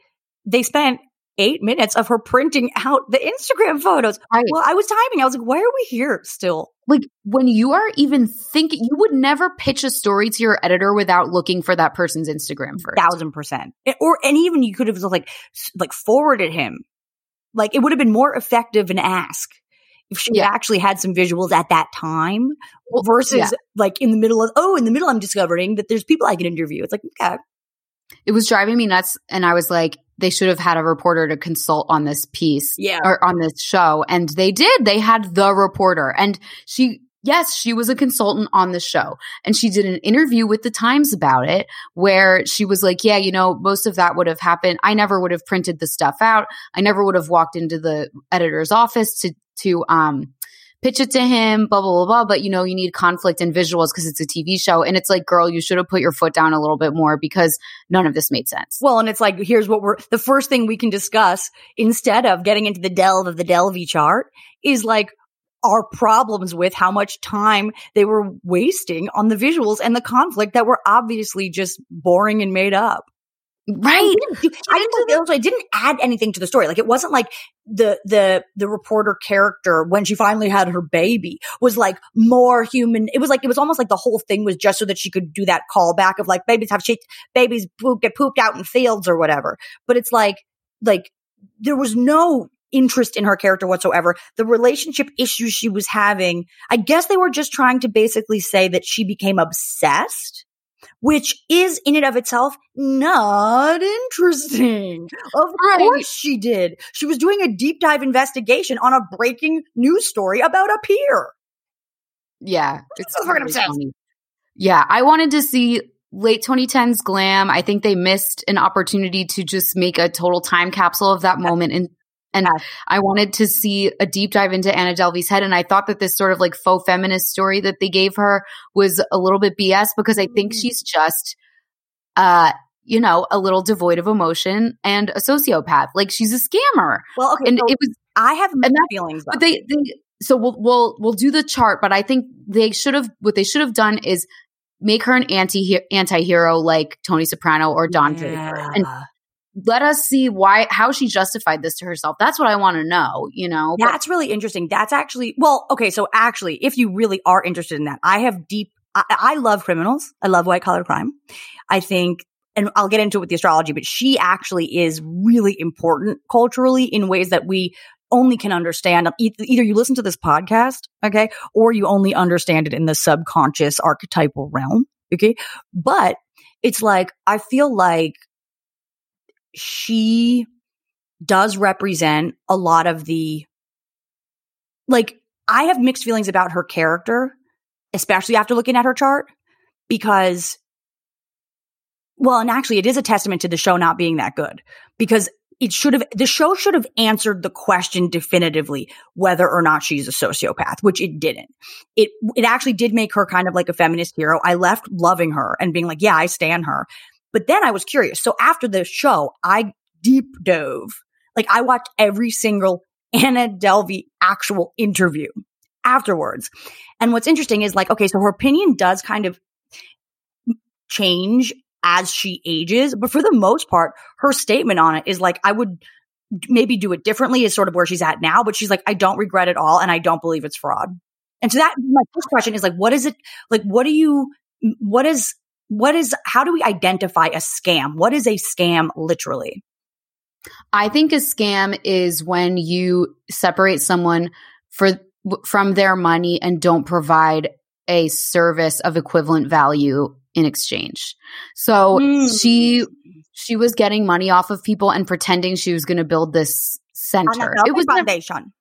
Speaker 2: they spent eight minutes of her printing out the Instagram photos.
Speaker 1: Right.
Speaker 2: Well, I was typing. I was like, why are we here still?
Speaker 1: Like when you are even thinking, you would never pitch a story to your editor without looking for that person's Instagram first.
Speaker 2: Thousand percent. Or, and even you could have like, like forwarded him. Like it would have been more effective an ask if she
Speaker 1: Yeah.
Speaker 2: actually had some visuals at that time versus
Speaker 1: yeah.
Speaker 2: like in the middle of, oh, in the middle, I'm discovering that there's people I can interview. It's like, okay.
Speaker 1: It was driving me nuts. And I was like, they should have had a reporter to consult on this piece.
Speaker 2: Yeah.
Speaker 1: or on this show and they did they had the reporter and she yes she was a consultant on the show and she did an interview with the times about it where she was like yeah you know most of that would have happened. I never would have printed the stuff out. I never would have walked into the editor's office to to um pitch it to him blah blah blah blah. But you know you need conflict and visuals because it's a tv show and it's like girl you should have put your foot down a little bit more because none of this made sense.
Speaker 2: Well, and it's like, here's what we're, the first thing we can discuss instead of getting into the delve of the Delvey chart is like our problems with how much time they were wasting on the visuals and the conflict that were obviously just boring and made up.
Speaker 1: right
Speaker 2: I didn't, I didn't, I didn't add anything to the story. Like it wasn't like the, the, the reporter character when she finally had her baby was like more human. It was like, it was almost like the whole thing was just so that she could do that callback of like babies have shit, babies poop, get pooped out in fields or whatever. But it's like, like there was no interest in her character whatsoever. The relationship issues she was having, I guess they were just trying to basically say that she became obsessed which is in and of itself not interesting. Of
Speaker 1: Right.
Speaker 2: course she did. She was doing a deep dive investigation on a breaking news story about a peer.
Speaker 1: Yeah, it's
Speaker 2: so fucking obsessed.
Speaker 1: funny. Yeah, I wanted to see late 2010s glam. I think they missed an opportunity to just make a total time capsule of that moment and and
Speaker 2: Yes.
Speaker 1: I wanted to see a deep dive into Anna Delvey's head and I thought that this sort of like faux feminist story that they gave her was a little bit BS because I think
Speaker 2: Mm.
Speaker 1: she's just uh you know, a little devoid of emotion and a sociopath. Like she's a scammer.
Speaker 2: Well, okay,
Speaker 1: And
Speaker 2: so
Speaker 1: it was
Speaker 2: I have mixed feelings.
Speaker 1: but they, they so we'll we'll we'll do the chart, but I think they should have what they should have done is make her an anti anti hero like Tony Soprano or Don Draper, and
Speaker 2: Yeah.
Speaker 1: Let us see why how she justified this to herself. That's what I want to know. You know, But-
Speaker 2: That's really interesting. That's actually, well, okay. So actually, if you really are interested in that, I have deep, I, I love criminals. I love white collar crime. I think, and I'll get into it with the astrology, but she actually is really important culturally in ways that we only can understand. Either you listen to this podcast, okay, or you only understand it in the subconscious archetypal realm, okay? But it's like, I feel like she does represent a lot of the like I have mixed feelings about her character, especially after looking at her chart because well, and actually it is a testament to the show not being that good because it should have the show should have answered the question definitively whether or not she's a sociopath, which it didn't. It it actually did make her kind of like a feminist hero. I left loving her and being like, yeah, I stand her. But then I was curious. So after the show, I deep dove. Like I watched every single Anna Delvey actual interview afterwards. And what's interesting is like, okay, so her opinion does kind of change as she ages, but for the most part, her statement on it is like, I would maybe do it differently is sort of where she's at now, but she's like, I don't regret it all and I don't believe it's fraud. And so that my first question is like, what is it like? What do you, what is, what is, how do we identify a scam? What is a scam literally?
Speaker 1: I think a scam is when you separate someone for from their money and don't provide a service of equivalent value in exchange. So
Speaker 2: Mm.
Speaker 1: she she was getting money off of people and pretending she was going to build this center. It was never-
Speaker 2: foundation.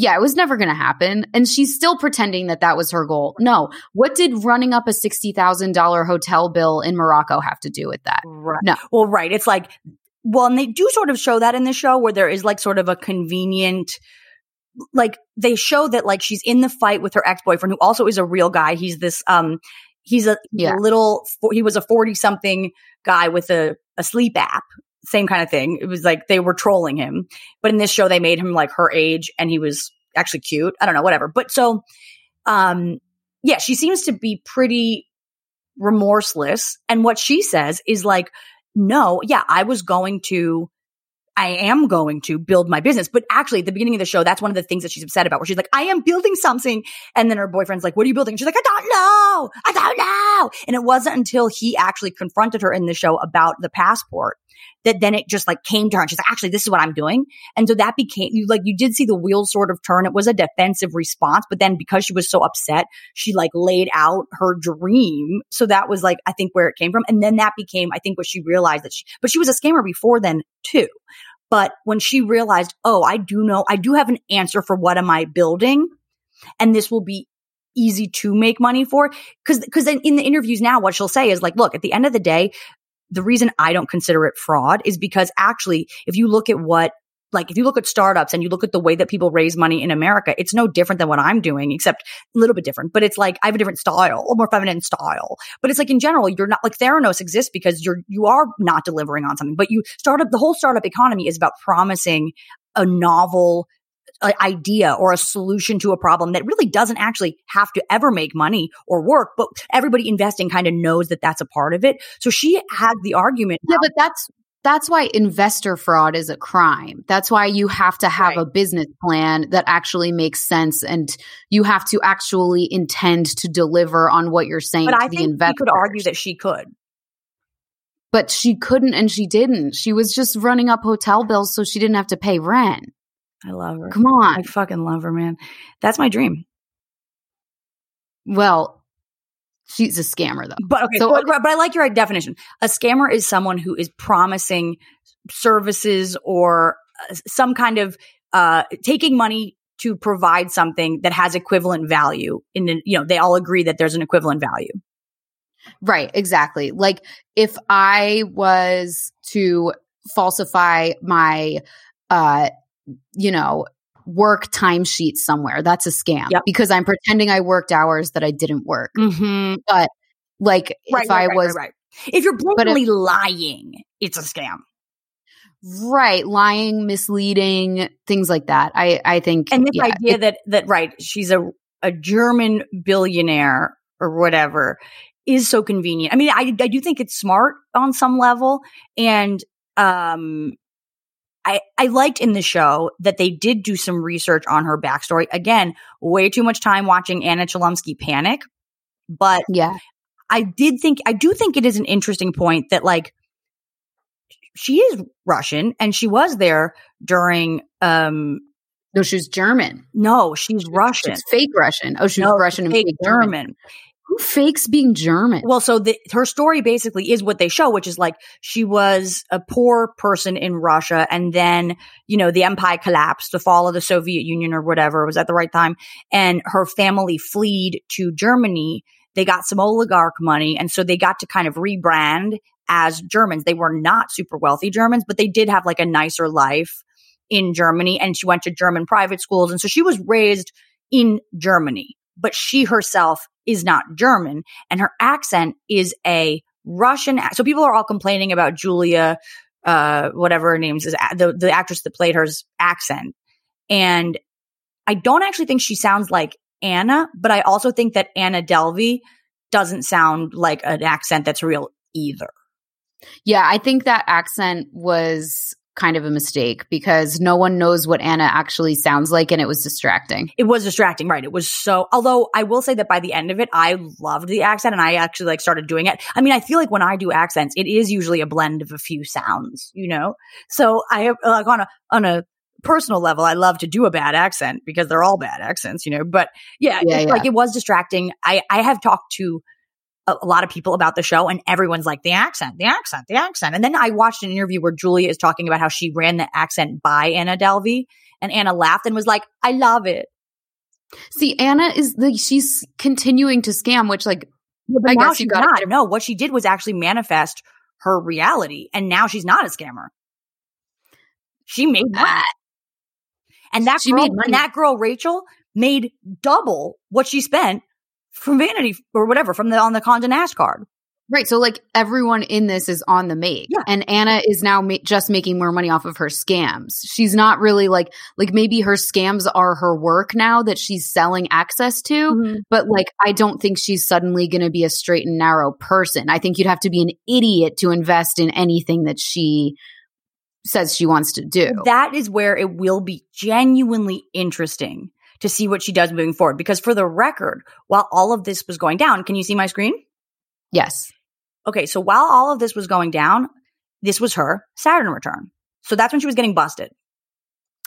Speaker 1: Yeah, it was never going to happen. And she's still pretending that that was her goal. No. What did running up a $60,000 hotel bill in Morocco have to do with that?
Speaker 2: Right.
Speaker 1: No.
Speaker 2: Well, right. It's like, well, and they do sort of show that in the show where there is like sort of a convenient, like they show that like she's in the fight with her ex boyfriend, who also is a real guy. He's this, um, he's a,
Speaker 1: Yeah.
Speaker 2: a little, he was a 40 something guy with a, a sleep app. Same kind of thing. It was like they were trolling him. But in this show, they made him like her age and he was actually cute. I don't know, whatever. But so, um, yeah, she seems to be pretty remorseless. And what she says is like, no, yeah, I was going to, I am going to build my business. But actually, at the beginning of the show, that's one of the things that she's upset about, where she's like, I am building something. And then her boyfriend's like, What are you building? And she's like, I don't know. I don't know. And it wasn't until he actually confronted her in the show about the passport that then it just like came to her and she's like, actually, this is what I'm doing. And so that became you like you did see the wheels sort of turn. It was a defensive response, but then because she was so upset, she like laid out her dream. So that was like I think where it came from. And then that became, I think, what she realized that she but she was a scammer before then too. But when she realized, oh, I do know, I do have an answer for what am I building, and this will be easy to make money for. Because because in the interviews now, what she'll say is like, look, at the end of the day, the reason I don't consider it fraud is because actually, if you look at what like if you look at startups and you look at the way that people raise money in America, it's no different than what I'm doing, except a little bit different. But it's like I have a different style, a more feminine style. But it's like in general, you're not like Theranos exists because you're you are not delivering on something. But you startup the whole startup economy is about promising a novel uh, idea or a solution to a problem that really doesn't actually have to ever make money or work, but everybody investing kind of knows that that's a part of it. So she had the argument.
Speaker 1: Yeah, but that's that's why investor fraud is a crime. That's why you have to have
Speaker 2: Right.
Speaker 1: a business plan that actually makes sense and you have to actually intend to deliver on what you're saying
Speaker 2: But
Speaker 1: to
Speaker 2: I
Speaker 1: the
Speaker 2: think you
Speaker 1: investor.
Speaker 2: could argue that she could.
Speaker 1: but she couldn't and she didn't. She was just running up hotel bills so she didn't have to pay rent.
Speaker 2: I love her.
Speaker 1: Come on.
Speaker 2: I fucking love her, man. That's my dream.
Speaker 1: Well, she's a scammer though.
Speaker 2: But okay,
Speaker 1: So-
Speaker 2: but, but I like your definition. A scammer is someone who is promising services or uh, some kind of uh, taking money to provide something that has equivalent value. In the, you know, they all agree that there's an equivalent value.
Speaker 1: Right, exactly. Like if I was to falsify my uh you know, work timesheet somewhere, that's a scam
Speaker 2: Yep.
Speaker 1: because I'm pretending I worked hours that I didn't work.
Speaker 2: Mm-hmm.
Speaker 1: Like if I was
Speaker 2: right, If you're
Speaker 1: if-
Speaker 2: blatantly lying, it's a scam.
Speaker 1: right, lying, misleading, things like that. I I think
Speaker 2: And this
Speaker 1: yeah,
Speaker 2: idea
Speaker 1: it-
Speaker 2: that that right, she's a a German billionaire or whatever is so convenient. I mean, I I do think it's smart on some level, and um, I I liked in the show that they did do some research on her backstory. Again, way too much time watching Anna Chlumsky panic, but
Speaker 1: yeah.
Speaker 2: I did think I do think it is an interesting point that like she is Russian and she was there during um
Speaker 1: No, she's German.
Speaker 2: no, she's Russian.
Speaker 1: She's fake Russian. Oh, she's
Speaker 2: No,
Speaker 1: Russian and
Speaker 2: fake
Speaker 1: fake German.
Speaker 2: German.
Speaker 1: Fakes being German?
Speaker 2: Well, so the, her story basically is what they show, which is like she was a poor person in Russia, and then you know the empire collapsed, the fall of the Soviet Union or whatever was at the right time, and her family fled to Germany. They got some oligarch money, and so they got to kind of rebrand as Germans. They were not super wealthy Germans, but they did have like a nicer life in Germany, and she went to German private schools, and so she was raised in Germany, but she herself is not German and her accent is a Russian. So people are all complaining about Julia, uh, whatever her name is, the, the actress that played her's accent. And I don't actually think she sounds like Anna, but I also think that Anna Delvey doesn't sound like an accent that's real either.
Speaker 1: Yeah, I think that accent was kind of a mistake because no one knows what Anna actually sounds like and it was distracting.
Speaker 2: It was distracting, right? It was so, although I will say that by the end of it, I loved the accent and I actually like started doing it. I mean, I feel like when I do accents, it is usually a blend of a few sounds, you know? So I have like on a, on a, personal level, I love to do a bad accent because they're all bad accents, you know. But yeah,
Speaker 1: Yeah, yeah.
Speaker 2: like it was distracting. I I have talked to a, lot of people about the show and everyone's like the accent, the accent, the accent. And then I watched an interview where Julia is talking about how she ran the accent by Anna Delvey and Anna laughed and was like, I love it.
Speaker 1: See, Anna is the she's continuing to scam, which like
Speaker 2: Yeah, but
Speaker 1: I
Speaker 2: now
Speaker 1: guess you
Speaker 2: she's
Speaker 1: gotta
Speaker 2: not.
Speaker 1: it-
Speaker 2: No, what she did was actually manifest her reality, and now she's not a scammer. She made
Speaker 1: ah,
Speaker 2: and that
Speaker 1: she
Speaker 2: girl,
Speaker 1: made money.
Speaker 2: and that girl Rachel made double what she spent from Vanity or whatever from the on the Condé Nast card.
Speaker 1: right. So like everyone in this is on the make,
Speaker 2: Yeah.
Speaker 1: and Anna is now ma- just making more money off of her scams. She's not really like like maybe her scams are her work now that she's selling access to. Mm-hmm. But like, I don't think she's suddenly going to be a straight and narrow person. I think you'd have to be an idiot to invest in anything that she says she wants to do.
Speaker 2: That is where it will be genuinely interesting to see what she does moving forward. Because for the record, while all of this was going down, can you see my screen?
Speaker 1: yes.
Speaker 2: Okay, so while all of this was going down, this was her Saturn return. So that's when she was getting busted.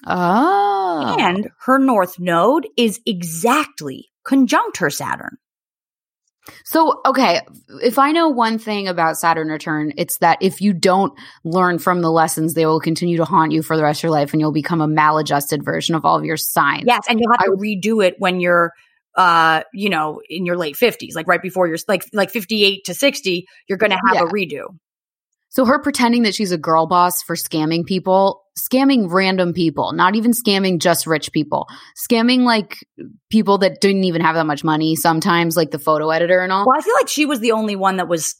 Speaker 1: Oh.
Speaker 2: And her North Node is exactly conjunct her Saturn.
Speaker 1: So, okay, if I know one thing about Saturn return, it's that if you don't learn from the lessons, they will continue to haunt you for the rest of your life and you'll become a maladjusted version of all of your signs.
Speaker 2: Yes, and you'll have to redo it when you're uh, you know, in your late 50s, like right before you're like like 58 to 60, you're going to have
Speaker 1: Yeah.
Speaker 2: a redo.
Speaker 1: So her pretending that she's a girl boss for scamming people, scamming random people, not even scamming just rich people, scamming like people that didn't even have that much money sometimes, like the photo editor and all.
Speaker 2: Well, I feel like she was the only one that was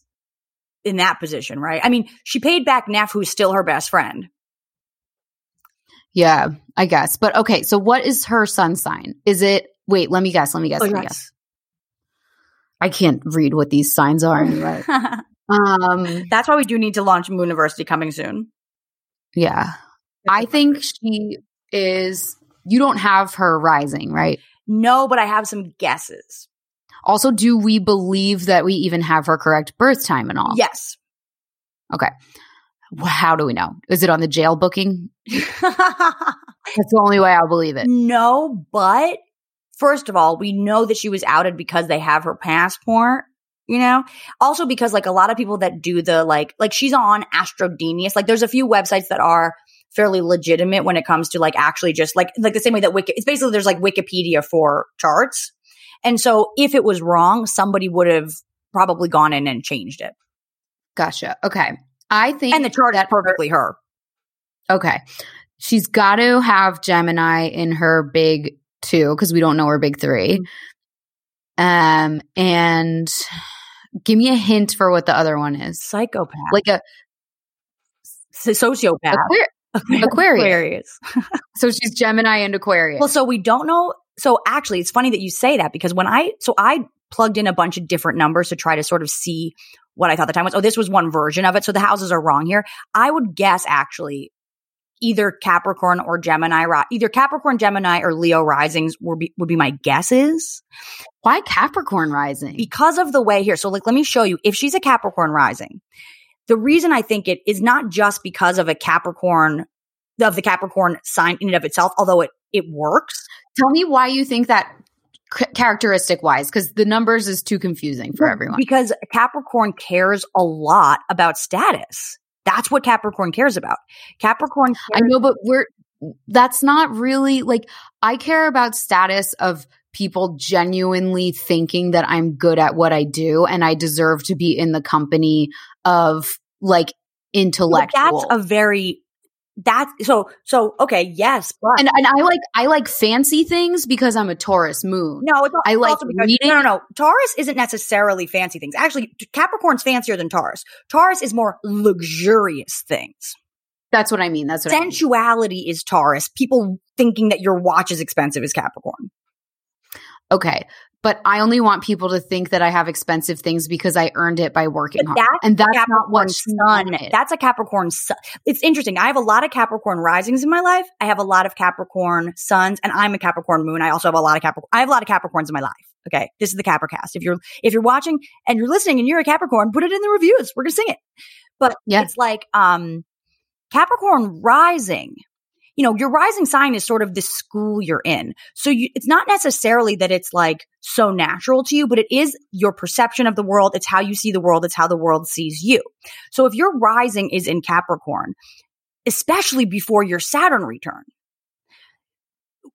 Speaker 2: in that position, right? I mean, she paid back Neff, who's still her best friend.
Speaker 1: Yeah, I guess. But okay, so what is her sun sign? Is it, wait, let me guess, let me guess,
Speaker 2: Oh,
Speaker 1: let me guess. I can't read what these signs are anyway. um,
Speaker 2: That's why we do need to launch Moon University coming soon.
Speaker 1: yeah. I think she is, you don't have her rising, right?
Speaker 2: No, but I have some guesses.
Speaker 1: Also, do we believe that we even have her correct birth time and all?
Speaker 2: Yes.
Speaker 1: Okay. How do we know? Is it on the jail booking? That's the only way I'll believe it.
Speaker 2: no, but first of all, we know that she was outed because they have her passport. You know, also because like a lot of people that do the like, like she's on Astrogenius. Like, there's a few websites that are fairly legitimate when it comes to like actually just like like the same way that Wiki. It's basically there's like Wikipedia for charts, and so if it was wrong, somebody would have probably gone in and changed it.
Speaker 1: Gotcha. Okay. I think
Speaker 2: And the chart is
Speaker 1: that
Speaker 2: perfectly her.
Speaker 1: Okay. She's got to have Gemini in her big two because we don't know her big 3 Um, and give me a hint for what the other one is.
Speaker 2: Psychopath,
Speaker 1: Like a
Speaker 2: sociopath,
Speaker 1: Aquar- Aquarius.
Speaker 2: Aquarius.
Speaker 1: so she's Gemini and Aquarius.
Speaker 2: Well, so we don't know. So actually, it's funny that you say that because when I, so I plugged in a bunch of different numbers to try to sort of see what I thought the time was. Oh, this was one version of it. So the houses are wrong here. I would guess actually either Capricorn or Gemini, either Capricorn, Gemini, or Leo risings would be, would be my guesses
Speaker 1: Why Capricorn rising?
Speaker 2: because of the way here. So like, let me show you if she's a Capricorn rising. The reason I think it is not just because of a Capricorn, of the Capricorn sign in and of itself, although it, it works.
Speaker 1: Tell me why you think that characteristic wise, because the numbers is too confusing for everyone.
Speaker 2: Because Capricorn cares a lot about status. That's what Capricorn cares about. Capricorn
Speaker 1: I know, but we're that's not really like I care about status of people genuinely thinking that I'm good at what I do and I deserve to be in the company of like intellectual.
Speaker 2: that's a very that's so so okay, yes, but
Speaker 1: and and I like I like fancy things because I'm a Taurus moon.
Speaker 2: no, it's
Speaker 1: I like
Speaker 2: also because
Speaker 1: reading-
Speaker 2: no, no, no. Taurus isn't necessarily fancy things. Actually, Capricorn's fancier than Taurus. Taurus is more luxurious things.
Speaker 1: That's what I mean. That's what I mean.
Speaker 2: Sensuality is Taurus. People thinking that your watch is expensive is Capricorn.
Speaker 1: Okay. But I only want people to think that I have expensive things because I earned it by working hard.
Speaker 2: that's
Speaker 1: and that's not what
Speaker 2: sun. That's a Capricorn sun. It's interesting. I have a lot of Capricorn risings in my life. I have a lot of Capricorn suns, and I'm a Capricorn moon. I also have a lot of Capricorn. I have a lot of Capricorns in my life. Okay, this is the Capricast. If you're if you're watching and you're listening and you're a Capricorn, put it in the reviews. We're gonna sing it. But
Speaker 1: Yeah.
Speaker 2: it's like um Capricorn rising you know, your rising sign is sort of the school you're in. So you, it's not necessarily that it's like so natural to you, but it is your perception of the world. It's how you see the world. It's how the world sees you. So if your rising is in Capricorn, especially before your Saturn return,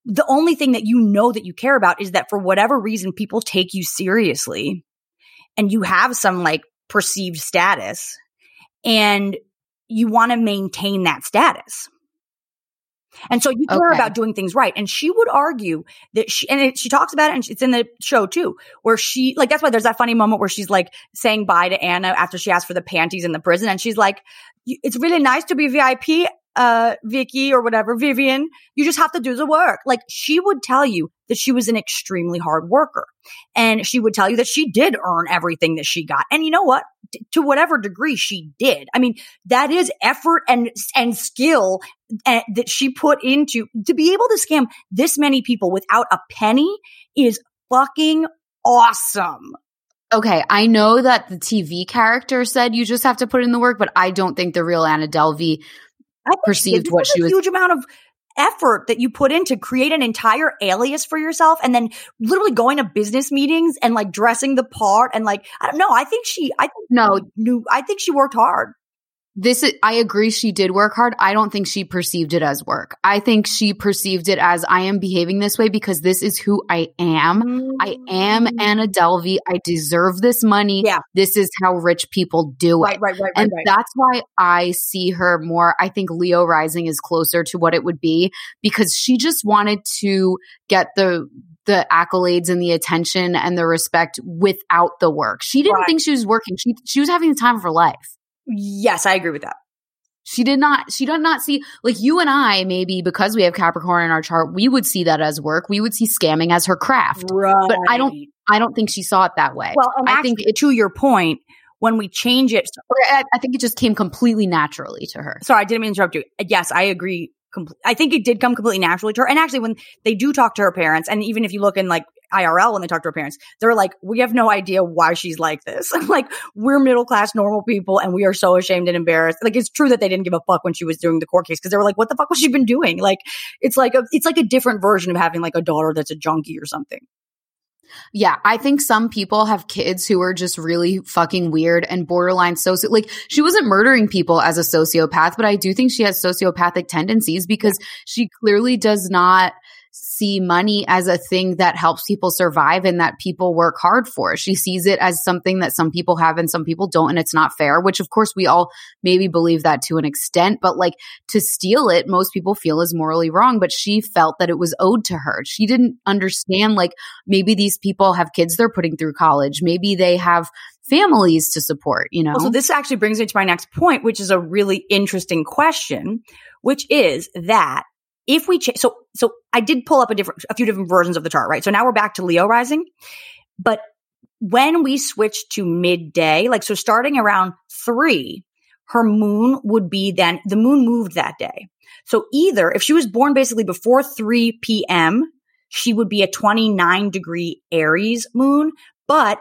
Speaker 2: the only thing that you know that you care about is that for whatever reason, people take you seriously and you have some like perceived status and you want to maintain that status. And so you care okay. about doing things right. And she would argue that she, and it, she talks about it and it's in the show too, where she, like, that's why there's that funny moment where she's like saying bye to Anna after she asked for the panties in the prison. And she's like, it's really nice to be VIP uh, Vicky or whatever, Vivian, you just have to do the work. Like she would tell you that she was an extremely hard worker and she would tell you that she did earn everything that she got. And you know what? T- to whatever degree she did. I mean, that is effort and, and skill and, that she put into to be able to scam this many people without a penny is fucking awesome.
Speaker 1: Okay, I know that the TV character said you just have to put in the work, but I don't think the real Anna Delvey perceived what she was.
Speaker 2: Huge amount of effort that you put in to create an entire alias for yourself and then literally going to business meetings and like dressing the part and like I don't know. I think she I think
Speaker 1: no
Speaker 2: knew I think she worked hard
Speaker 1: this is, I agree she did work hard. I don't think she perceived it as work. I think she perceived it as I am behaving this way because this is who I am. I am mm. Anna Delvey. I deserve this money.
Speaker 2: Yeah.
Speaker 1: This is how rich people do
Speaker 2: it. Right, right, right,
Speaker 1: and
Speaker 2: right,
Speaker 1: that's why I see her more. I think Leo Rising is closer to what it would be because she just wanted to get the the accolades and the attention and the respect without the work. She didn't right. think she was working. She she was having the time of her life.
Speaker 2: Yes, I agree with that.
Speaker 1: She did not, she did not see, like you and I, maybe because we have Capricorn in our chart, we would see that as work. We would see scamming as her craft.
Speaker 2: Right.
Speaker 1: But I don't, I don't think she saw it that way.
Speaker 2: Well, I think it, to your point, when we change it,
Speaker 1: I, I think it just came completely naturally to her.
Speaker 2: Sorry, I didn't mean to interrupt you. Yes, I agree I think it did come completely naturally to her. And actually, when they do talk to her parents, and even if you look in like IRL when they talk to her parents, they're like, we have no idea why she's like this. like, we're middle class, normal people, and we are so ashamed and embarrassed. Like, it's true that they didn't give a fuck when she was doing the court case because they were like, what the fuck was she been doing? Like, it's like a, it's like a different version of having like a daughter that's a junkie or something.
Speaker 1: Yeah, I think some people have kids who are just really fucking weird and borderline soci like she wasn't murdering people as a sociopath, but I do think she has sociopathic tendencies because she clearly does not see money as a thing that helps people survive and that people work hard for. She sees it as something that some people have and some people don't, and it's not fair, which of course we all maybe believe that to an extent, but like to steal it, most people feel is morally wrong, but she felt that it was owed to her. She didn't understand like maybe these people have kids they're putting through college. Maybe they have families to support, you know?
Speaker 2: So this actually brings me to my next point, which is a really interesting question, which is that if we change, so, so I did pull up a different, a few different versions of the chart, right? So now we're back to Leo rising, but when we switch to midday, like, so starting around three, her moon would be then, the moon moved that day. So either if she was born basically before 3 p.m., she would be a 29 degree Aries moon, but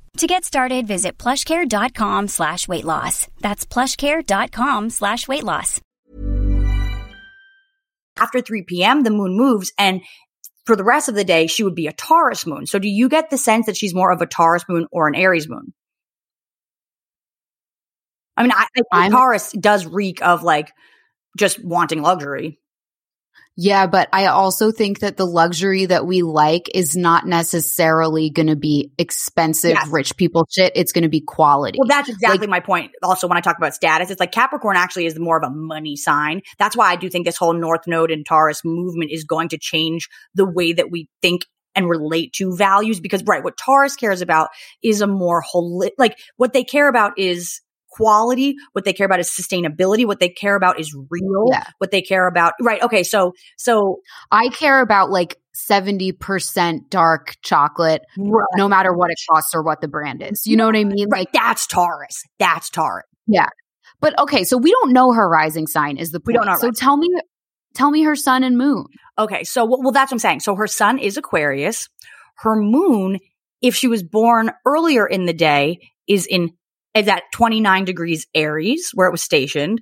Speaker 4: To get started, visit plushcare.com slash weight loss. That's plushcare.com slash weight loss.
Speaker 2: After 3 p.m., the moon moves and for the rest of the day, she would be a Taurus moon. So do you get the sense that she's more of a Taurus moon or an Aries moon? I mean, I, I Taurus does reek of like just wanting luxury.
Speaker 1: Yeah, but I also think that the luxury that we like is not necessarily going to be expensive,
Speaker 2: Yes.
Speaker 1: rich people shit. It's going to be quality.
Speaker 2: Well, that's exactly my point. Also, when I talk about status, it's like Capricorn actually is more of a money sign. That's why I do think this whole North Node and Taurus movement is going to change the way that we think and relate to values. Because, right, what Taurus cares about is a more holistic, like what they care about is quality. What they care about is sustainability. What they care about is real.
Speaker 1: Yeah.
Speaker 2: What they care about, right. Okay. So, so,
Speaker 1: I care about like 70% dark chocolate, no matter what it costs or what the brand is. You know what I mean?
Speaker 2: right.
Speaker 1: Like,
Speaker 2: That's Taurus. That's Taurus. Yeah.
Speaker 1: But okay, so we don't know her rising sign is the point.
Speaker 2: We don't know
Speaker 1: So tell me, tell me her sun and moon.
Speaker 2: Okay. So, well, that's what I'm saying. So her sun is Aquarius. Her moon, if she was born earlier in the day, is in, is at 29 degrees Aries, where it was stationed,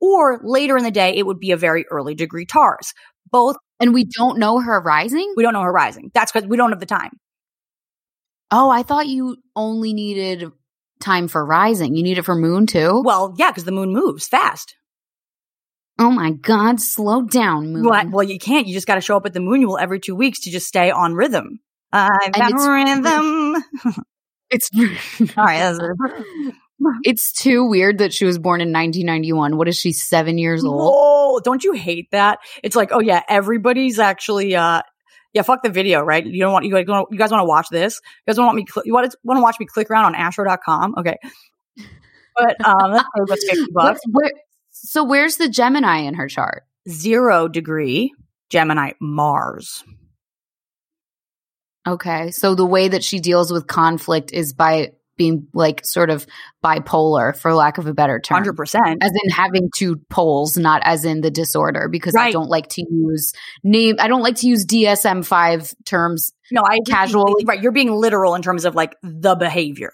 Speaker 2: or later in the day, it would be a very early degree Taurus. Both,
Speaker 1: And we don't know her rising?
Speaker 2: we don't know her rising. That's because we don't have the time.
Speaker 1: Oh, I thought you only needed time for rising. You need it for moon too?
Speaker 2: Well, yeah, because the moon moves fast.
Speaker 1: oh my God, slow down, moon.
Speaker 2: Well, well, you can't. You just got to show up at the moon every two weeks to just stay on rhythm. I've got rhythm.
Speaker 1: It's
Speaker 2: All right.
Speaker 1: It's too weird that she was born in 1991. What is she, seven years old?
Speaker 2: Whoa, don't you hate that? It's like, oh yeah, everybody's actually, uh, yeah, fuck the video, right? You don't want, you guys, you guys want to watch this? You guys want me, cl- you want to, want to watch me click around on astro.com? Okay. But, um, that's that's 50 bucks.
Speaker 1: where, so where's the Gemini in her chart?
Speaker 2: Zero degree Gemini Mars.
Speaker 1: Okay. So the way that she deals with conflict is by being like sort of bipolar, for lack of a better term.
Speaker 2: 100%.
Speaker 1: As in having two poles, not as in the disorder, because I don't like to use name, I don't like to use DSM 5 terms.
Speaker 2: No, I
Speaker 1: Casually.
Speaker 2: Right. You're being literal in terms of like the behavior.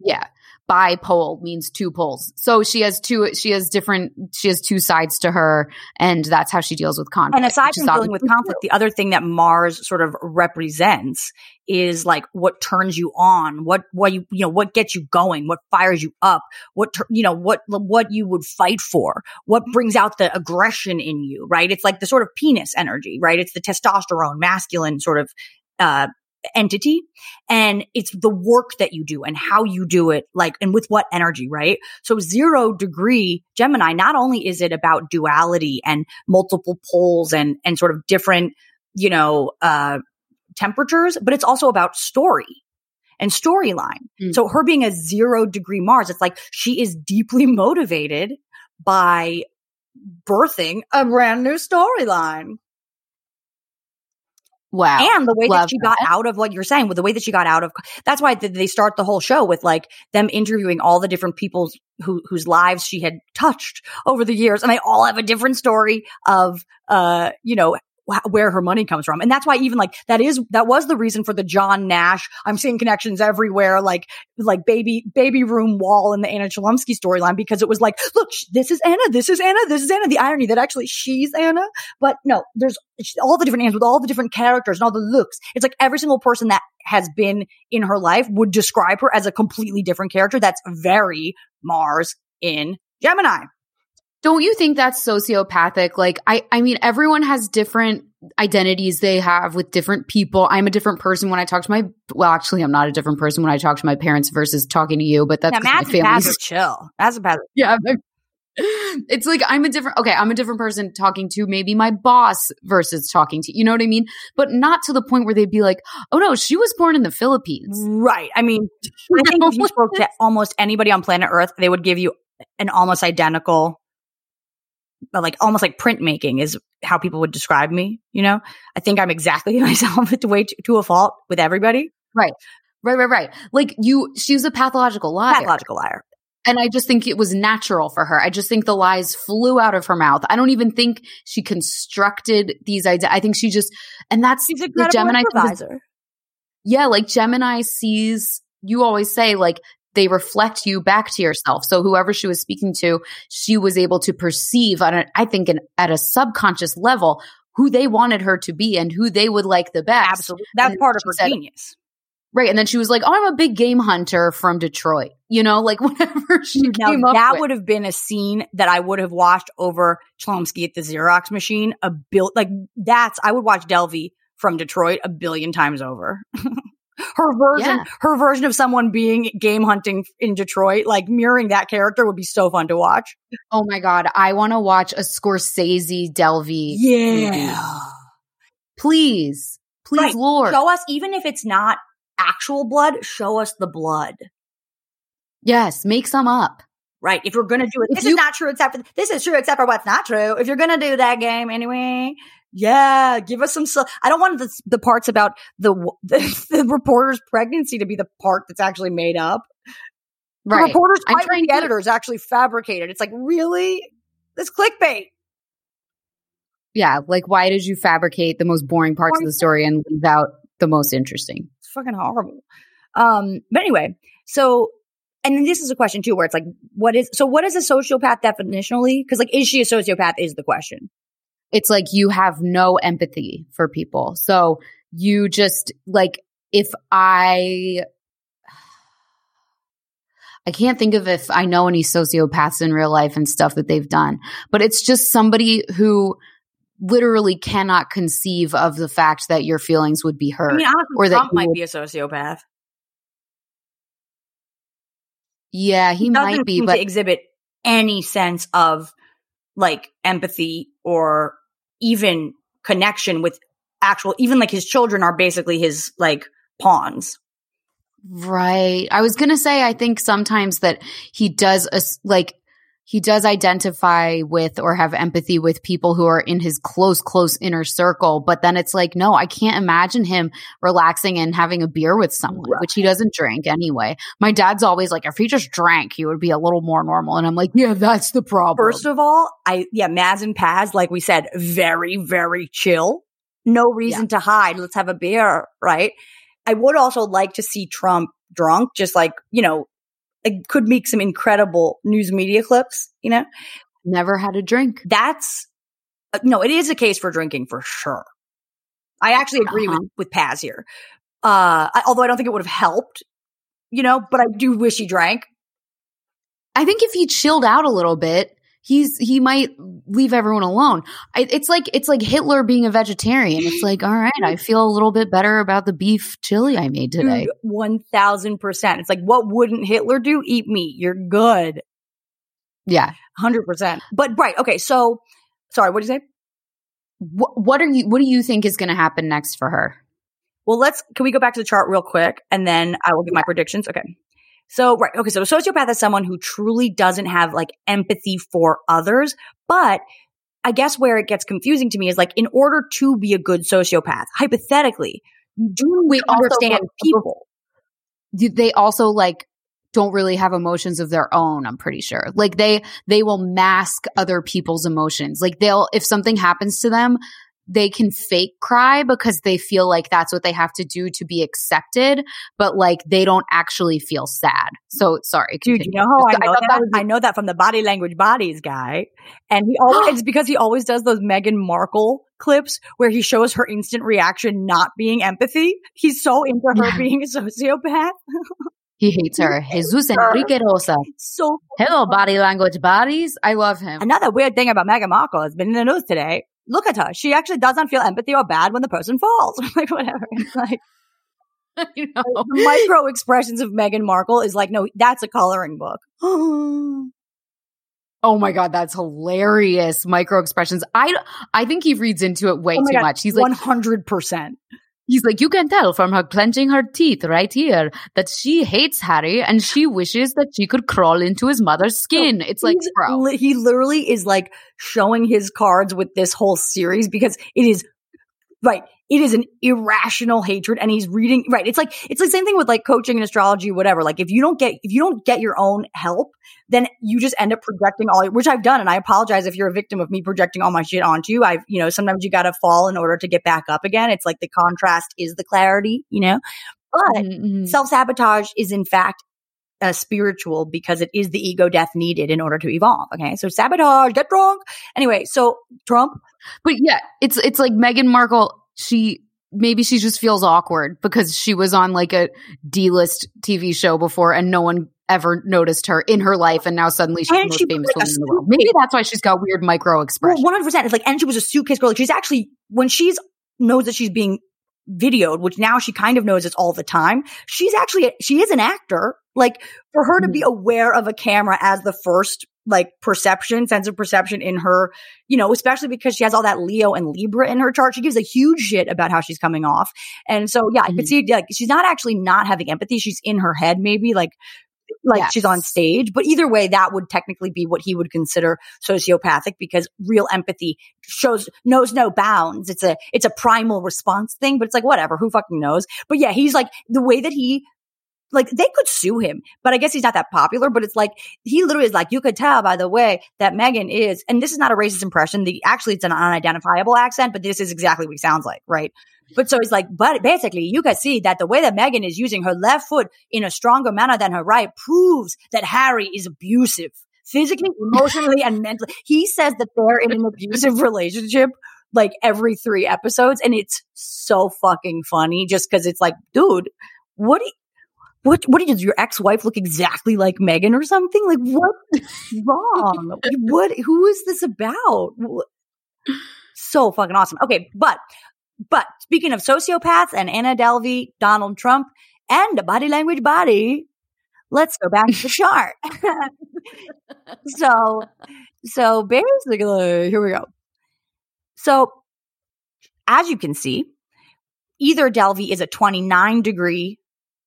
Speaker 1: Yeah. Bipole means two poles. So she has two, she has different, she has two sides to her, and that's how she deals with conflict.
Speaker 2: And aside from dealing with conflict, the other thing that Mars sort of represents is like what turns you on, what what you you know what gets you going, what fires you up, what you know what what you would fight for, what brings out the aggression in you, right? It's like the sort of penis energy, right? It's the testosterone, masculine sort of uh entity and it's the work that you do and how you do it like and with what energy right? So zero degree gemini not only is it about duality and multiple poles and and sort of different you know uh temperatures but it's also about story and storyline.
Speaker 1: Mm.
Speaker 2: so her being a zero degree mars it's like she is deeply motivated by birthing a brand new storyline
Speaker 1: wow.
Speaker 2: and the way that
Speaker 1: Love
Speaker 2: she got out of what you're saying with the way that she got out of that's why they start the whole show with like them interviewing all the different people who whose lives she had touched over the years and they all have a different story of uh you know where her money comes from and that's why even like that is that was the reason for the john nash i'm seeing connections everywhere like like baby baby room wall in the anna chlumsky storyline because it was like look this is anna this is anna this is anna the irony that actually she's anna but no, there's all the different names with all the different characters and all the looks. It's like every single person that has been in her life would describe her as a completely different character. That's very Mars in Gemini.
Speaker 1: Don't you think that's sociopathic? Like, I, I mean, everyone has different identities they have with different people. I'm a different person when I talk to my, well, actually, I'm not a different person when I talk to my parents versus talking to you, but that's
Speaker 2: Now,
Speaker 1: my family's
Speaker 2: chill. And Paz
Speaker 1: yeah. It's like I'm a different okay, I'm a different person talking to maybe my boss versus talking to you know what I mean? But not to the point where they'd be like, "Oh no, she was born in the Philippines."
Speaker 2: Right. I mean, I think if you spoke to almost anybody on planet Earth, they would give you an almost identical, like almost like printmaking is how people would describe me. You know, I think I'm exactly myself to way to, to a fault with everybody.
Speaker 1: Right, right, right. Right. Like you she was a pathological liar.
Speaker 2: Pathological liar.
Speaker 1: And I just think it was natural for her. I just think the lies flew out of her mouth. I don't even think she constructed these ideas. I think she just and that's
Speaker 2: She's
Speaker 1: the Gemini yeah, like Gemini sees, you always say, like, they reflect you back to yourself. So whoever she was speaking to, she was able to perceive on a, I think an, at a subconscious level who they wanted her to be and who they would like the best.
Speaker 2: Absolutely. That's part of her
Speaker 1: said-
Speaker 2: genius.
Speaker 1: Right. And then she was like, Oh, I'm a big game hunter from Detroit. You know, like whatever she
Speaker 2: now,
Speaker 1: came up
Speaker 2: that
Speaker 1: with.
Speaker 2: would have been a scene that I would have watched over Chlumsky at the Xerox machine. A bill like that's I would watch Delvey from Detroit a billion times over. her version,
Speaker 1: Yeah.
Speaker 2: her version of someone being game hunting in Detroit, like mirroring that character, would be so fun to watch.
Speaker 1: Oh my God. I want to watch a Scorsese Delvey. movie. Please. Please,
Speaker 2: Right.
Speaker 1: Lord.
Speaker 2: Show us, even if it's not actual blood, show us the blood.
Speaker 1: yes. Make some up.
Speaker 2: Right. If you're gonna do it,
Speaker 1: If
Speaker 2: this
Speaker 1: you-
Speaker 2: is not true except for this is true except for what's not true. If you're gonna do that game anyway, yeah, give us some. So- I don't want the, the parts about the, the the reporter's pregnancy to be the part that's actually made up. The
Speaker 1: Right.
Speaker 2: reporter's
Speaker 1: I'm trying
Speaker 2: the
Speaker 1: to-
Speaker 2: editor is actually fabricated. It's like really this clickbait.
Speaker 1: Yeah. Like, why did you fabricate the most boring parts of the story and leave out the most interesting?
Speaker 2: It's fucking horrible. Um, but anyway, so and this is a question too, where it's like, what is so? What is a sociopath definitionally? Because like, is she a sociopath? Is the question.
Speaker 1: It's like you have no empathy for people. So you just like, if I, I can't think of if I know any sociopaths in real life and stuff that they've done, but it's just somebody who literally cannot conceive of the fact that your feelings would be hurt.
Speaker 2: I mean, honestly,
Speaker 1: or that
Speaker 2: Trump might
Speaker 1: would-
Speaker 2: be a sociopath.
Speaker 1: yeah, he
Speaker 2: doesn't
Speaker 1: might be, but
Speaker 2: to exhibit any sense of like empathy or even connection with actual. Even like his children are basically his like pawns.
Speaker 1: Right. I was going to say, I think sometimes that he does, like, he does identify with or have empathy with people who are in his close, close inner circle. But then it's like, no, I can't imagine him relaxing and having a beer with someone,
Speaker 2: Right.
Speaker 1: which he doesn't drink anyway. My dad's always like, if he just drank, he would be a little more normal. And I'm like, yeah, that's the problem.
Speaker 2: First of all, I yeah, Maz and Paz, like we said, very very chill. No reason to hide. Let's have a beer, right? I would also like to see Trump drunk, just like you know, it could make some incredible news media clips. You know,
Speaker 1: Never had a drink.
Speaker 2: that's uh, no, it is a case for drinking for sure. I actually agree
Speaker 1: Uh-huh.
Speaker 2: with with Paz here. Uh, I, although I don't think it would have helped, you know, but I do wish he drank.
Speaker 1: I think if he chilled out a little bit, he's he might leave everyone alone. I, it's like it's like Hitler being a vegetarian. It's like, all right, I feel a little bit better about the beef chili I made today.
Speaker 2: One thousand percent. It's like, what wouldn't Hitler do? Eat meat. You're good.
Speaker 1: Yeah.
Speaker 2: Hundred percent. But right, okay. So, sorry, what did you say?
Speaker 1: What, what are you? What do you think is going to happen next for her?
Speaker 2: Well, let's. Can we go back to the chart real quick, and then I will give my predictions. Okay. So right, okay. So a sociopath is someone who truly doesn't have like empathy for others, but I guess where it gets confusing to me is like, in order to be a good sociopath, hypothetically, do we
Speaker 1: Wait,
Speaker 2: to
Speaker 1: also,
Speaker 2: understand people.
Speaker 1: Do They also like don't really have emotions of their own. I'm pretty sure. Like they they will mask other people's emotions. Like they'll if something happens to them, they can fake cry because they feel like that's what they have to do to be accepted, but like they don't actually feel sad. So sorry,
Speaker 2: Dude, you know how I
Speaker 1: Just-
Speaker 2: know that?
Speaker 1: was-
Speaker 2: I know that from the body language bodies guy. And he always, it's because he always does those Meghan Markle clips where he shows her instant reaction not being empathy. He's so into her being a sociopath.
Speaker 1: he hates her. Jesus Enrique Rosa.
Speaker 2: So
Speaker 1: Hello, body language bodies. I love him.
Speaker 2: another weird thing about Meghan Markle has been in the news today. Look at her. She actually doesn't feel empathy or bad when the person falls. like whatever. It's like
Speaker 1: you know.
Speaker 2: micro expressions of Meghan Markle is like, no, that's a coloring book.
Speaker 1: Oh my god, that's hilarious. Micro expressions. I I think he reads into it way
Speaker 2: Oh
Speaker 1: too
Speaker 2: God,
Speaker 1: much. He's like
Speaker 2: one hundred percent.
Speaker 1: He's like you can tell from her clenching her teeth right here that she hates Harry and she wishes that she could crawl into his mother's skin. it's like, bro.
Speaker 2: li- he literally is like showing his cards with this whole series because it is right. It is an irrational hatred, and he's reading right. It's like it's the same thing with like coaching and astrology, whatever. Like if you don't get if you don't get your own help, then you just end up projecting all, which I've done, and I apologize if you're a victim of me projecting all my shit onto you. I've you know sometimes you got to fall in order to get back up again. It's like the contrast is the clarity, you know. But
Speaker 1: Mhm, mhm.
Speaker 2: self sabotage is in fact uh, spiritual because it is the ego death needed in order to evolve. Okay, so sabotage, get drunk. Anyway, so Trump,
Speaker 1: But yeah, it's it's like Meghan Markle. She maybe she just feels awkward because she was on like a D-list TV show before and no one ever noticed her in her life and now suddenly she's
Speaker 2: And
Speaker 1: the most
Speaker 2: she
Speaker 1: famous
Speaker 2: like,
Speaker 1: woman in the world. Maybe that's why she's got weird micro
Speaker 2: Well,
Speaker 1: expressions.
Speaker 2: hundred percent. It's like, and she was a suitcase girl. Like she's actually when she's knows that she's being videoed, which now she kind of knows it's all the time. She's actually she is an actor. Like for her to be mm-hmm. aware of a camera as the first like perception, sense of perception in her, you know, especially because she has all that Leo and Libra in her chart. She gives a huge shit about how she's coming off. And so, yeah, I could
Speaker 1: Mhm.
Speaker 2: see like she's not actually not having empathy. She's in her head, maybe like, like
Speaker 1: Yes.
Speaker 2: she's on stage. But either way, that would technically be what he would consider sociopathic because real empathy shows knows no bounds. It's a it's a primal response thing, but it's like whatever, who fucking knows? But yeah, he's like the way that he like they could sue him, but I guess he's not that popular. But it's like he literally is like, you could tell by the way that Megan is, and this is not a racist impression. The actually it's an unidentifiable accent, but this is exactly what he sounds like, right? But so he's like, but basically, you can see that the way that Megan is using her left foot in a stronger manner than her right proves that Harry is abusive, physically, emotionally, and mentally. He says that they're in an abusive relationship like every three episodes, and it's so fucking funny just because it's like, dude, what do you, what what does your ex-wife look exactly like Megan or something? Like what's wrong? what who is this about? So fucking awesome. Okay, but but speaking of sociopaths and Anna Delvey, Donald Trump, and the body language body, let's go back to the chart. so so basically, here we go. So as you can see, either Delvey is a 29 degree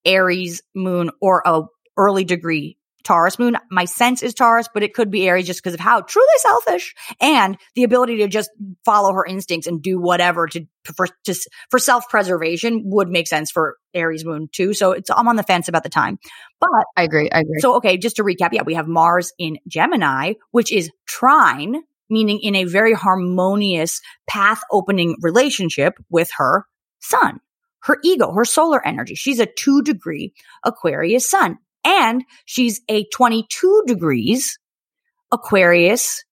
Speaker 2: Aries moon or a early degree Taurus moon. My sense is Taurus, but it could be Aries just because of how truly selfish and the ability to just follow her instincts and do whatever to for to, for self preservation would make sense for Aries moon too. So it's I'm on the fence about the time, but
Speaker 1: I agree. I agree.
Speaker 2: so, okay, just to recap, yeah, we have Mars in Gemini, which is trine, meaning in a very harmonious path opening relationship with her sun, her ego, her solar energy. She's a two degree Aquarius sun and she's a 22 degrees Aquarius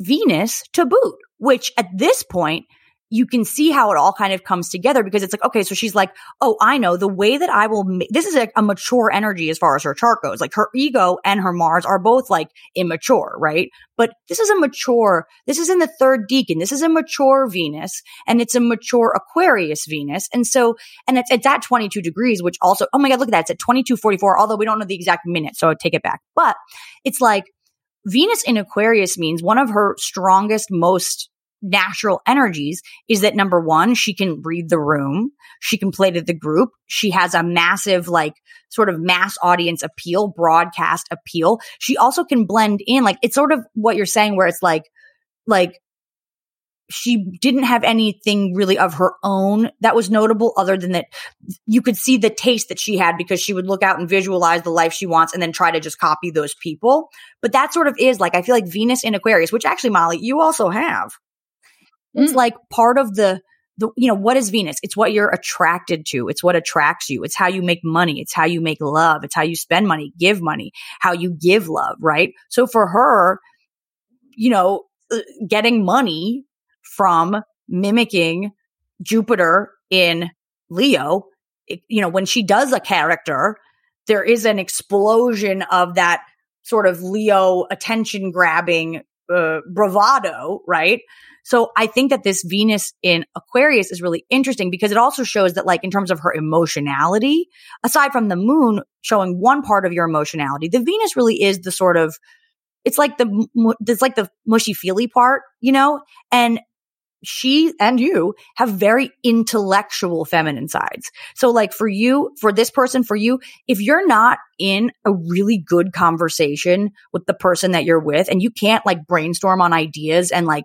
Speaker 2: Venus to boot, which at this point, you can see how it all kind of comes together because it's like, okay, so she's like, oh, I know the way that I will this is a, a mature energy as far as her chart goes. Like her ego and her Mars are both like immature, right? But this is a mature, this is in the third decan. This is a mature Venus and it's a mature Aquarius Venus. And so, and it's, it's at 22 degrees, which also, oh my God, look at that. It's at 2244, although we don't know the exact minute. So I take it back. But it's like Venus in Aquarius means one of her strongest, most natural energies is that number one, she can read the room. She can play to the group. She has a massive, like, sort of mass audience appeal, broadcast appeal. She also can blend in, like, it's sort of what you're saying where it's like, like, she didn't have anything really of her own that was notable other than that you could see the taste that she had because she would look out and visualize the life she wants and then try to just copy those people. But that sort of is like, I feel like Venus in Aquarius, which actually, Molly, you also have. It's
Speaker 1: Mm.
Speaker 2: like part of the, the, you know, what is Venus? It's what you're attracted to. It's what attracts you. It's how you make money. It's how you make love. It's how you spend money, give money, how you give love, right? So for her, you know, uh, getting money from mimicking Jupiter in Leo, it, you know, when she does a character, there is an explosion of that sort of Leo attention grabbing uh, bravado, right? So I think that this Venus in Aquarius is really interesting because it also shows that like in terms of her emotionality, aside from the moon showing one part of your emotionality, the Venus really is the sort of it's like the it's like the mushy feely part, you know? And she and you have very intellectual feminine sides. So like for you, for this person, for you, if you're not in a really good conversation with the person that you're with and you can't like brainstorm on ideas and like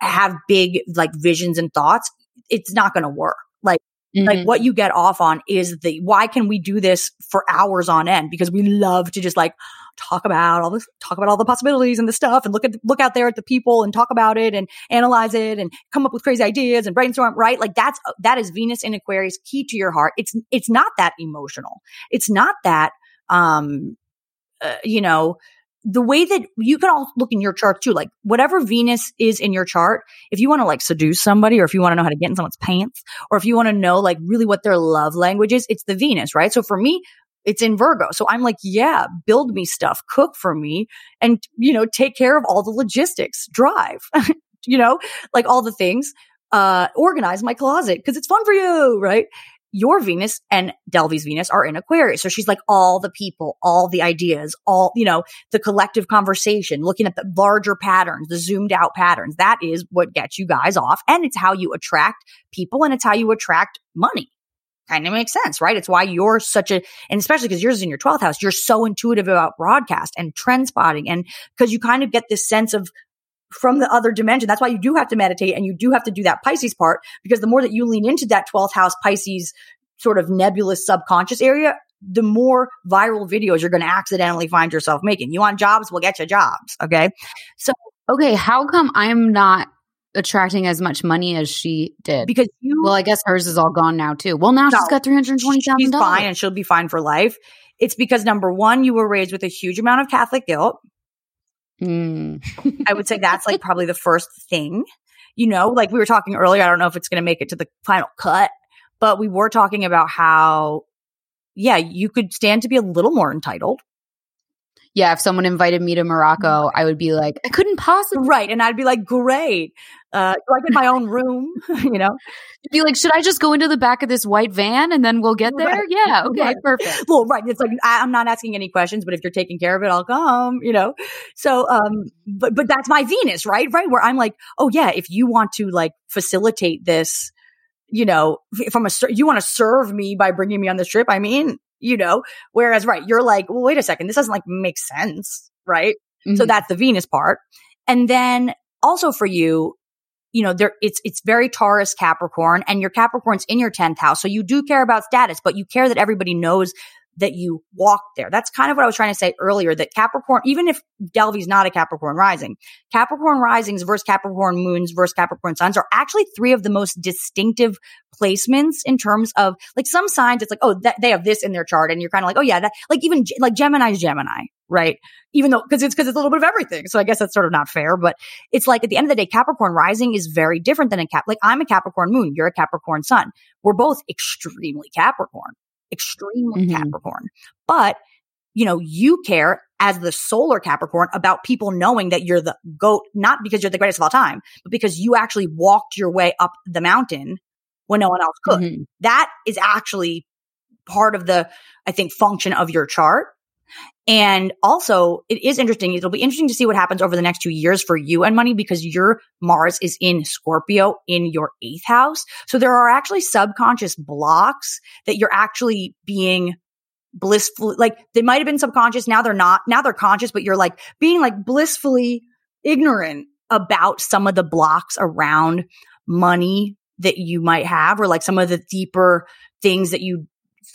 Speaker 2: have big like visions and thoughts, it's not going to work. Like like
Speaker 1: Mhm.
Speaker 2: what you get off on is the why can we do this for hours on end because we love to just like talk about all this talk about all the possibilities and the stuff and look at look out there at the people and talk about it and analyze it and come up with crazy ideas and brainstorm right like that's that is venus in aquarius key to your heart it's it's not that emotional it's not that um uh, you know the way that you can all look in your chart too, like whatever Venus is in your chart, if you want to like seduce somebody or if you want to know how to get in someone's pants or if you want to know like really what their love language is, it's the Venus, right? So for me, it's in Virgo. So I'm like, yeah, build me stuff, cook for me and, you know, take care of all the logistics, drive, you know, like all the things, uh, organize my closet because it's fun for you, right? Your Venus and Delvey's Venus are in Aquarius. So she's like all the people, all the ideas, all, you know, the collective conversation, looking at the larger patterns, the zoomed out patterns. That is what gets you guys off. And it's how you attract people and it's how you attract money kind of makes sense, right? It's why you're such a, and especially because yours is in your 12th house, you're so intuitive about broadcast and trend spotting. And because you kind of get this sense of from the other dimension. That's why you do have to meditate and you do have to do that Pisces part because the more that you lean into that 12th house Pisces sort of nebulous subconscious area, the more viral videos you're going to accidentally find yourself making. You want jobs? We'll get you jobs. Okay. So,
Speaker 1: okay. How come I'm not attracting as much money as she did.
Speaker 2: Because you,
Speaker 1: well, I guess hers is all gone now too. Well, now no, she's got three hundred twenty thousand.
Speaker 2: She's fine, and she'll be fine for life. It's because number one, you were raised with a huge amount of Catholic guilt. Mm. I would say that's like probably the first thing. You know, like we were talking earlier. I don't know if it's going to make it to the final cut, but we were talking about how, yeah, you could stand to be a little more entitled
Speaker 1: yeah, if someone invited me to Morocco, I would be like, I couldn't possibly.
Speaker 2: Right. And I'd be like, great. Uh, like in my own room, you know?
Speaker 1: You'd be like, should I just go into the back of this white van and then we'll get there? Right. Yeah. Okay. Right. Perfect.
Speaker 2: Well, right. It's like, I, am not asking any questions, but if you're taking care of it, I'll come, you know? So, um, but, but that's my Venus, right? Right. Where I'm like, oh yeah, if you want to like facilitate this, you know, from a, you want to serve me by bringing me on this trip. I mean, you know, whereas, right, you're like, well, wait a second, this doesn't like make sense, right? Mm-hmm. So that's the Venus part. And then also for you, you know, there, it's, it's very Taurus Capricorn and your Capricorn's in your 10th house. So you do care about status, but you care that everybody knows that you walk there. That's kind of what I was trying to say earlier that Capricorn, even if Delvey's not a Capricorn rising, Capricorn risings versus Capricorn moons versus Capricorn suns are actually three of the most distinctive placements in terms of like some signs. It's like, oh, that, they have this in their chart. And you're kind of like, oh yeah, that, like even like Gemini's Gemini, right? Even though, cause it's, cause it's a little bit of everything. So I guess that's sort of not fair, but it's like at the end of the day, Capricorn rising is very different than a Cap. Like I'm a Capricorn moon. You're a Capricorn sun. We're both extremely Capricorn extremely mm-hmm. Capricorn. But, you know, you care as the solar Capricorn about people knowing that you're the goat, not because you're the greatest of all time, but because you actually walked your way up the mountain when no one else could. Mm-hmm. That is actually part of the, I think, function of your chart. And also, it is interesting. It'll be interesting to see what happens over the next two years for you and money because your Mars is in Scorpio in your eighth house. So there are actually subconscious blocks that you're actually being blissful. Like they might have been subconscious. Now they're not. Now they're conscious, but you're like being like blissfully ignorant about some of the blocks around money that you might have or like some of the deeper things that you,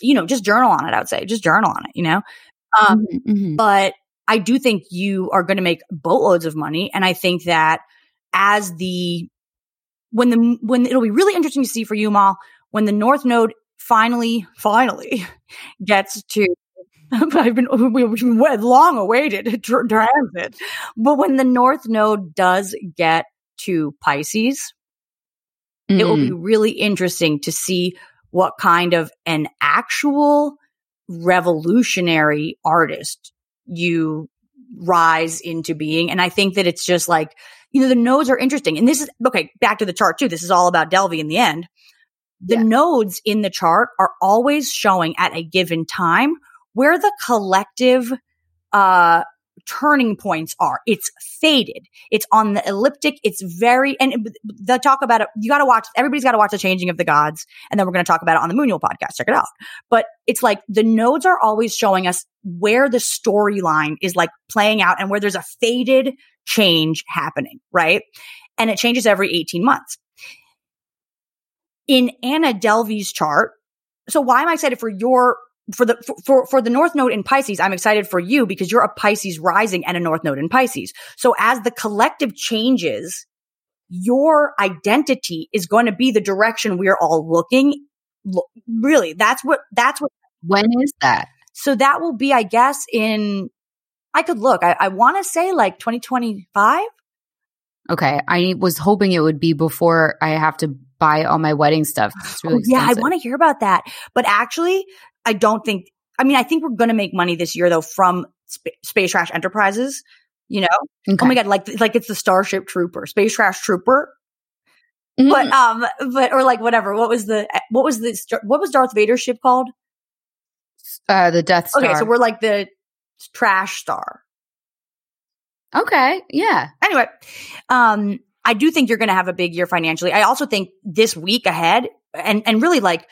Speaker 2: you know, just journal on it. I would say just journal on it, you know? Um, mm-hmm, mm-hmm. but I do think you are going to make boatloads of money. And I think that as the, when the, when it'll be really interesting to see for you, Mal, when the North Node finally, finally gets to I've been we've been long awaited transit, but when the North Node does get to Pisces, mm-hmm. it will be mm-hmm. really interesting to see what kind of an actual revolutionary artist you rise into being. And I think that it's just like, you know, the nodes are interesting. And this is, okay, back to the chart too. This is all about Delvey in the end. The yeah. nodes in the chart are always showing at a given time where the collective, uh, turning points are. It's fated. It's on the ecliptic. It's very, and the talk about it, you gotta watch, everybody's gotta watch the changing of the gods. And then we're gonna talk about it on the Moonual podcast. Check it out. But it's like the nodes are always showing us where the storyline is like playing out and where there's a fated change happening, right? And it changes every 18 months. In Anna Delvey's chart, so why am I excited for your for the for for the north node in Pisces, I'm excited for you because you're a Pisces rising and a north node in Pisces. So as the collective changes, your identity is going to be the direction we're all looking. Really, that's what that's what.
Speaker 1: When is that?
Speaker 2: So that will be, I guess, in I could look. I, I want to say like 2025.
Speaker 1: Okay. I was hoping it would be before I have to buy all my wedding stuff. Really
Speaker 2: oh, yeah, I want to hear about that. But actually, I don't think, I mean, I think we're going to make money this year though from Sp- Space Trash Enterprises, you know? Okay. Oh my God, like, like it's the Starship Trooper, Space Trash Trooper. Mm-hmm. But, um, but, or like whatever. What was the, what was the, what was Darth Vader's ship called?
Speaker 1: Uh, the Death Star.
Speaker 2: Okay, so we're like the trash star.
Speaker 1: Okay, yeah.
Speaker 2: Anyway, um, I do think you're going to have a big year financially. I also think this week ahead and, and really like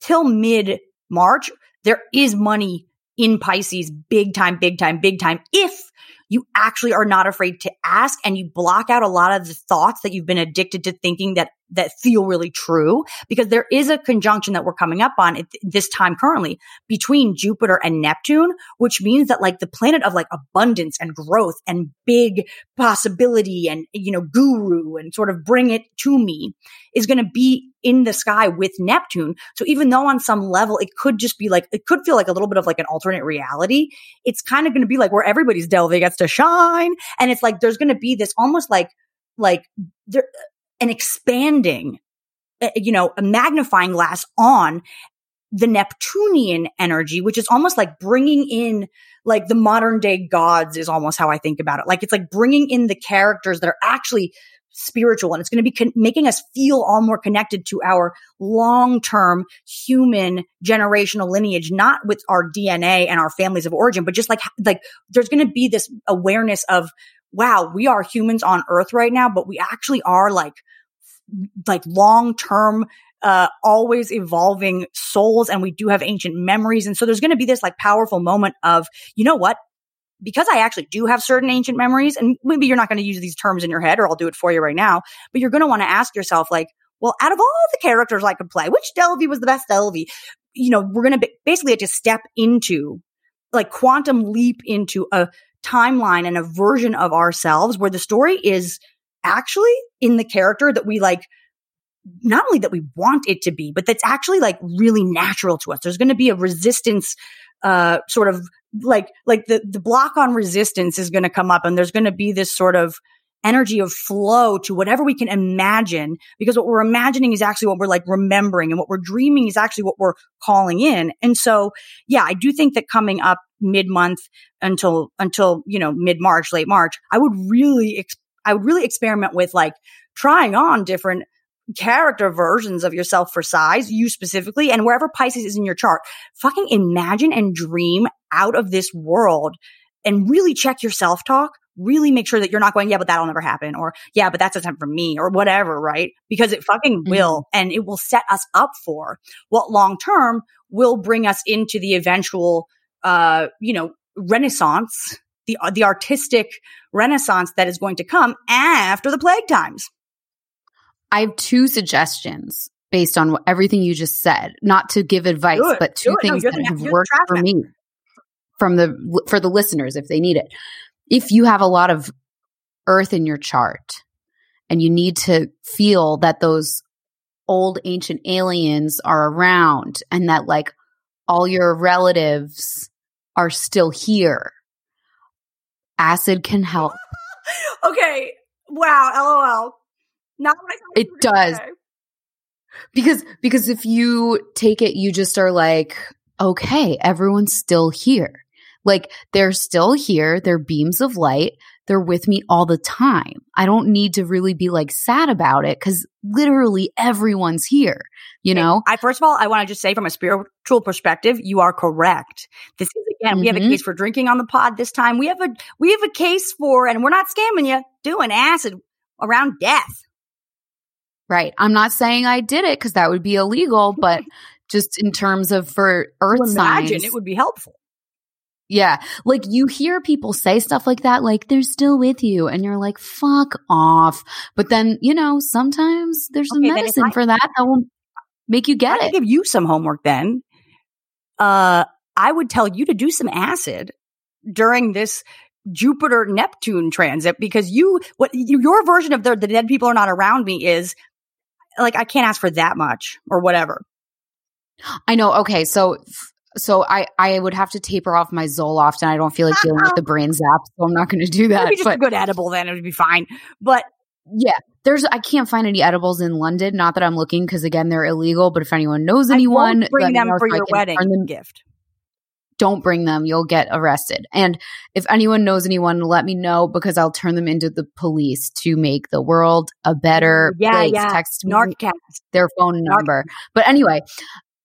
Speaker 2: till mid March, there is money in Pisces big time, big time, big time. If you actually are not afraid to ask and you block out a lot of the thoughts that you've been addicted to thinking that that feel really true because there is a conjunction that we're coming up on at this time currently between Jupiter and Neptune, which means that like the planet of like abundance and growth and big possibility and, you know, guru and sort of bring it to me is going to be in the sky with Neptune. So even though on some level it could just be like, it could feel like a little bit of like an alternate reality, it's kind of going to be like where everybody's Delvey gets to shine. And it's like, there's going to be this almost like, like there, an expanding, uh, you know, a magnifying glass on the Neptunian energy, which is almost like bringing in like the modern day gods is almost how I think about it. Like it's like bringing in the characters that are actually spiritual and it's going to be con- making us feel all more connected to our long-term human generational lineage not with our DNA and our families of origin but just like like there's going to be this awareness of wow we are humans on earth right now but we actually are like like long term, uh, always evolving souls and we do have ancient memories. And so there's going to be this like powerful moment of, you know what? Because I actually do have certain ancient memories and maybe you're not going to use these terms in your head or I'll do it for you right now, but you're going to want to ask yourself like, well, out of all the characters I could play, which Delvey was the best Delvey? You know, we're going to basically have to step into like quantum leap into a timeline and a version of ourselves where the story is actually in the character that we like not only that we want it to be, but that's actually like really natural to us. There's going to be a resistance, uh, sort of like, like the, the block on resistance is going to come up and there's going to be this sort of energy of flow to whatever we can imagine because what we're imagining is actually what we're like remembering and what we're dreaming is actually what we're calling in. And so, yeah, I do think that coming up mid month until, until, you know, mid March, late March, I would really ex- I would really experiment with like trying on different character versions of yourself for size, you specifically, and wherever Pisces is in your chart. Fucking imagine and dream out of this world and really check your self talk. Really make sure that you're not going, yeah, but that'll never happen. Or, yeah, but that's a time for me or whatever, right? Because it fucking mm-hmm. will and it will set us up for what long term will bring us into the eventual, uh, you know, renaissance the, the artistic renaissance that is going to come after the plague times.
Speaker 1: I have two suggestions based on what, everything you just said, not to give advice, but two things no, that have worked for me from the, for the listeners if they need it. If you have a lot of earth in your chart and you need to feel that those old ancient aliens are around and that like all your relatives are still here acid can help.
Speaker 2: okay. Wow. LOL. Not what
Speaker 1: I It does. Because because if you take it, you just are like, okay, everyone's still here. Like they're still here. They're beams of light. They're with me all the time. I don't need to really be like sad about it because literally everyone's here. You know,
Speaker 2: I first of all, I want to just say from a spiritual perspective, you are correct. This is again, mm-hmm. we have a mm-hmm. case for drinking on the pod this time. We have a we have a case for, and we're not scamming you, doing acid around death.
Speaker 1: Right. I'm not saying I did it because that would be illegal, but just in terms of for earth imagine signs,
Speaker 2: it would be helpful.
Speaker 1: Yeah. Like you hear people say stuff like that, like they're still with you. And you're like, fuck off. But then, you know, sometimes there's some okay, medicine I, for that that will make you get
Speaker 2: I
Speaker 1: it.
Speaker 2: give you some homework then. Uh, I would tell you to do some acid during this Jupiter Neptune transit because you, what your version of the, the dead people are not around me is like, I can't ask for that much or whatever.
Speaker 1: I know. Okay. So so I I would have to taper off my Zoloft, and I don't feel like uh-uh. dealing with the brain zap, so I'm not going to do that.
Speaker 2: Maybe just
Speaker 1: but
Speaker 2: a good edible, then it would be fine. But
Speaker 1: yeah, there's I can't find any edibles in London. Not that I'm looking because again they're illegal. But if anyone knows anyone,
Speaker 2: bring them for
Speaker 1: so
Speaker 2: your wedding
Speaker 1: them-
Speaker 2: gift.
Speaker 1: don't bring them. You'll get arrested. And if anyone knows anyone, let me know because I'll turn them into the police to make the world a better
Speaker 2: Yeah,
Speaker 1: place.
Speaker 2: yeah.
Speaker 1: Text me
Speaker 2: Narcast.
Speaker 1: their phone number. But anyway,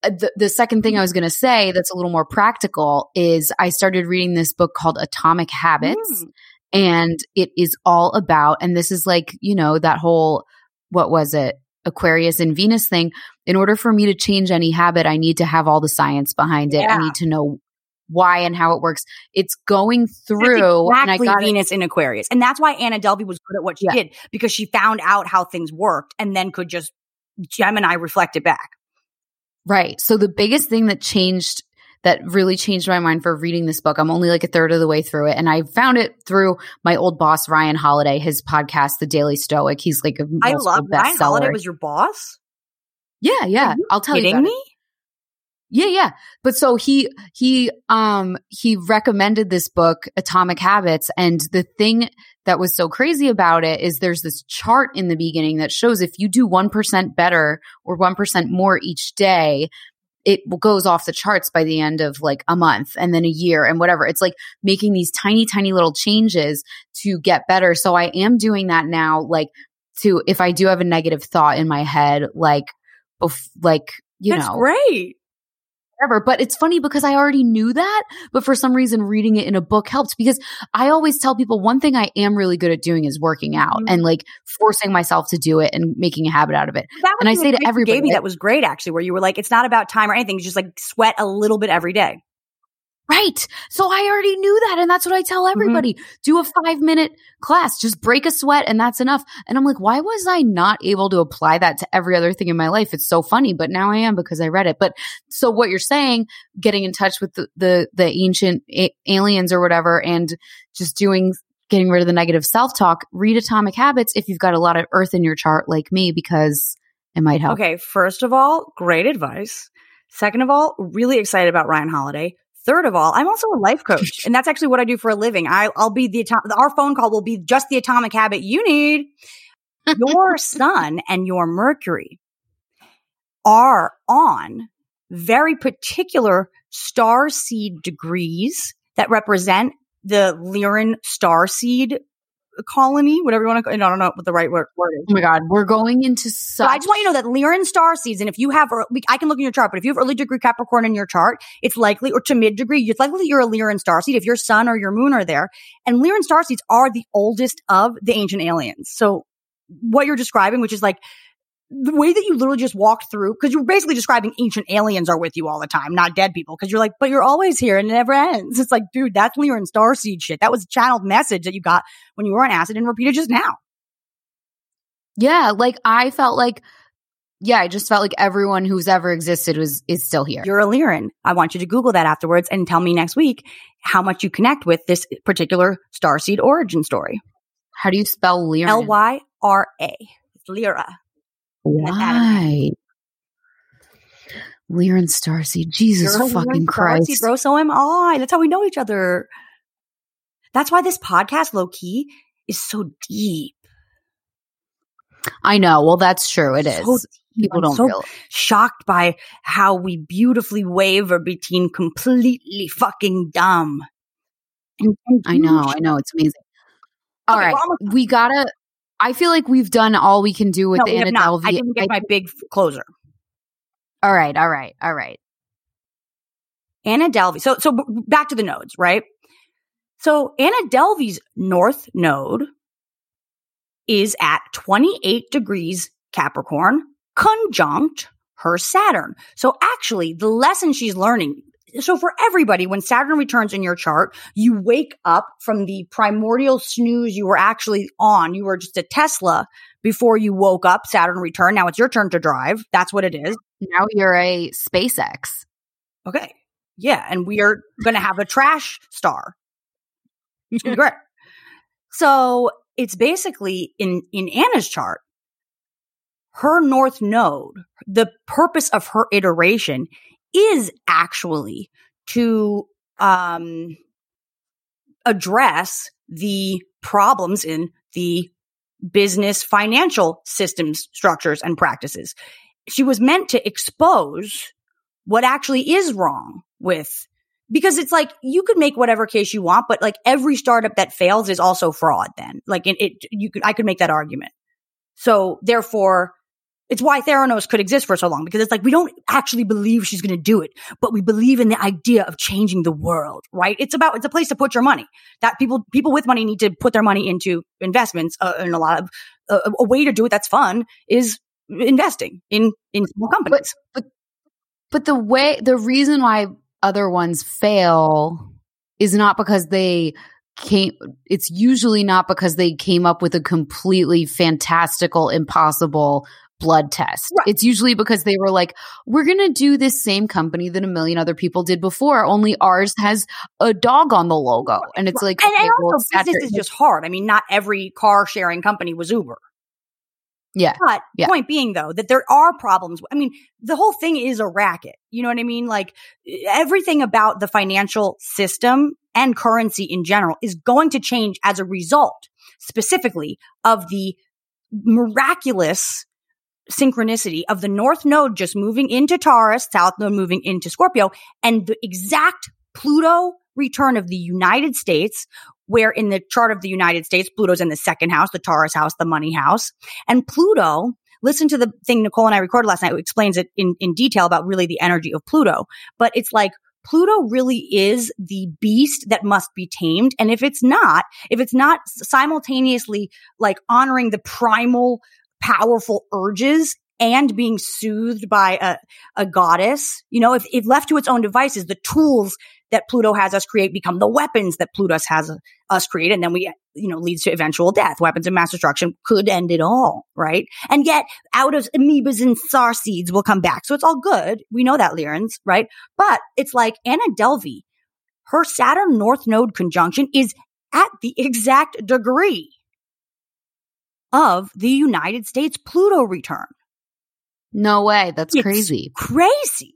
Speaker 1: the, the second thing I was going to say that's a little more practical is I started reading this book called Atomic Habits.
Speaker 2: Mm.
Speaker 1: And it is all about, and this is like, you know, that whole, what was it? Aquarius and Venus thing. In order for me to change any habit, I need to have all the science behind it.
Speaker 2: Yeah.
Speaker 1: I need to know why and how it works. It's going through,
Speaker 2: That's
Speaker 1: and I
Speaker 2: exactly
Speaker 1: got
Speaker 2: Venus in Aquarius. And that's why Anna Delvey was good at what she
Speaker 1: Yeah.
Speaker 2: did because she found out how things worked and then could just Gemini reflect it back.
Speaker 1: Right. So the biggest thing that changed that really changed my mind for reading this book. I'm only like a third of the way through it. And I found it through my old boss, Ryan Holiday, his podcast, The Daily Stoic. He's like a
Speaker 2: I love Ryan Holiday
Speaker 1: bestseller.
Speaker 2: was your boss.
Speaker 1: yeah, yeah.
Speaker 2: You
Speaker 1: I'll tell you.
Speaker 2: kidding
Speaker 1: about it.
Speaker 2: me?
Speaker 1: Yeah, yeah. But so he he um he recommended this book Atomic Habits and the thing that was so crazy about it is there's this chart in the beginning that shows if you do 1% better or 1% more each day it goes off the charts by the end of like a month and then a year and whatever. It's like making these tiny tiny little changes to get better. So I am doing that now like to if I do have a negative thought in my head like bef- like you
Speaker 2: That's
Speaker 1: know
Speaker 2: great.
Speaker 1: Whatever. But it's funny because I already knew that, but for some reason reading it in a book helped because I always tell people one thing I am really good at doing is working out
Speaker 2: Mhm.
Speaker 1: and like forcing myself to do it and making a habit out of it.
Speaker 2: That
Speaker 1: And I say to everybody,
Speaker 2: gave me that was great actually, where you were like, it's not about time or anything. Just like sweat a little bit every day.
Speaker 1: Right. So I already knew that. And that's what I tell mm-hmm. everybody. Do a five minute class, just break a sweat and that's enough. And I'm like, why was I not able to apply that to every other thing in my life? It's so funny, but now I am because I read it. But so what you're saying, getting in touch with the, the, the ancient a- aliens or whatever and just doing, getting rid of the negative self talk, read Atomic Habits if you've got a lot of earth in your chart like me because it might help.
Speaker 2: Okay, first of all, great advice. Second of all, really excited about Ryan Holiday. Third of all, I'm also a life coach, and that's actually what I do for a living. I, I'll be the atom- our phone call will be just the atomic habit you need. Your sun and your Mercury are on very particular star seed degrees that represent the Lyran star seed colony, whatever you want to. I don't know what the right word, word is.
Speaker 1: Oh my God. We're going into
Speaker 2: So. I just want you to know that Lyran star season, if you have, I can look in your chart, but if you have early degree Capricorn in your chart, it's likely, or to mid degree, it's likely that you're a Lyran star seed if your sun or your moon are there. And Lyran star seeds are the oldest of the ancient aliens. So what you're describing, which is like the way that you literally just walked through, because you're basically describing ancient aliens are with you all the time, not dead people. Because you're like, but you're always here and it never ends. It's like, dude, that's Lyran starseed shit. That was a channeled message that you got when you were on acid and repeated just now.
Speaker 1: Yeah, like I felt like yeah, I just felt like everyone who's ever existed was is still here.
Speaker 2: You're a Lyran. I want you to Google that afterwards and tell me next week how much you connect with this particular starseed origin story.
Speaker 1: How do you spell Lyran?
Speaker 2: L Y R A. Lyra.
Speaker 1: Why? Lyran Starseed. Jesus
Speaker 2: You're
Speaker 1: fucking Christ.
Speaker 2: bro. So am I. That's how we know each other. That's why this podcast, low key, is so deep.
Speaker 1: I know. Well, that's true. It is.
Speaker 2: So.
Speaker 1: People
Speaker 2: I'm
Speaker 1: don't
Speaker 2: so
Speaker 1: realize.
Speaker 2: shocked by how we beautifully waver between completely fucking dumb. And, and
Speaker 1: I know. I know. It's amazing. All
Speaker 2: Okay,
Speaker 1: right,
Speaker 2: well,
Speaker 1: we gotta. I feel like we've done all we can do with
Speaker 2: No,
Speaker 1: the Anna. Delvey.
Speaker 2: I didn't get my big closer.
Speaker 1: all right. All right. All right.
Speaker 2: Anna Delvey. So, so back to the nodes, right? So Anna Delvey's north node is at 28 degrees Capricorn, conjunct her Saturn. So actually, the lesson she's learning. So for everybody, when Saturn returns in your chart, you wake up from the primordial snooze you were actually on. You were just a Tesla before you woke up. Saturn return. Now it's your turn to drive. That's what it is.
Speaker 1: Now you're a SpaceX.
Speaker 2: Okay. Yeah. And we are going to have a trash star. It's gonna be great. So it's basically in, in Anna's chart, her north node, the purpose of her iteration is actually to um, address the problems in the business financial systems, structures, and practices. She was meant to expose what actually is wrong with because it's like you could make whatever case you want, but like every startup that fails is also fraud. Then, like it, it you could I could make that argument. So therefore, it's why Theranos could exist for so long because it's like we don't actually believe she's going to do it, but we believe in the idea of changing the world, right? It's about it's a place to put your money. That people people with money need to put their money into investments, uh, and a lot of uh, a way to do it that's fun is investing in in small companies.
Speaker 1: But, but but the way the reason why other ones fail is not because they came it's usually not because they came up with a completely fantastical impossible blood test. Right. It's usually because they were like, we're going to do this same company that a million other people did before, only ours has a dog on the logo. And it's like,
Speaker 2: and, okay, and well, also business is just hard. I mean, not every car sharing company was Uber.
Speaker 1: Yeah.
Speaker 2: But
Speaker 1: yeah.
Speaker 2: point being though, that there are problems. I mean, the whole thing is a racket. You know what I mean? Like everything about the financial system and currency in general is going to change as a result specifically of the miraculous synchronicity of the North Node just moving into Taurus, South Node moving into Scorpio, and the exact Pluto return of the United States, where in the chart of the United States, Pluto's in the second house, the Taurus house, the money house. And Pluto, listen to the thing Nicole and I recorded last night, it explains it in, in detail about really the energy of Pluto. But it's like Pluto really is the beast that must be tamed. And if it's not, if it's not simultaneously like honoring the primal powerful urges and being soothed by a, a goddess. You know, if, if left to its own devices, the tools that Pluto has us create become the weapons that Pluto has uh, us create. And then we, you know, leads to eventual death. Weapons of mass destruction could end it all, right? And yet out of amoebas and star seeds will come back. So it's all good. We know that, Lyrans, right? But it's like Anna Delvey, her Saturn North Node conjunction is at the exact degree of the United States Pluto return.
Speaker 1: No way. That's
Speaker 2: it's
Speaker 1: crazy.
Speaker 2: Crazy.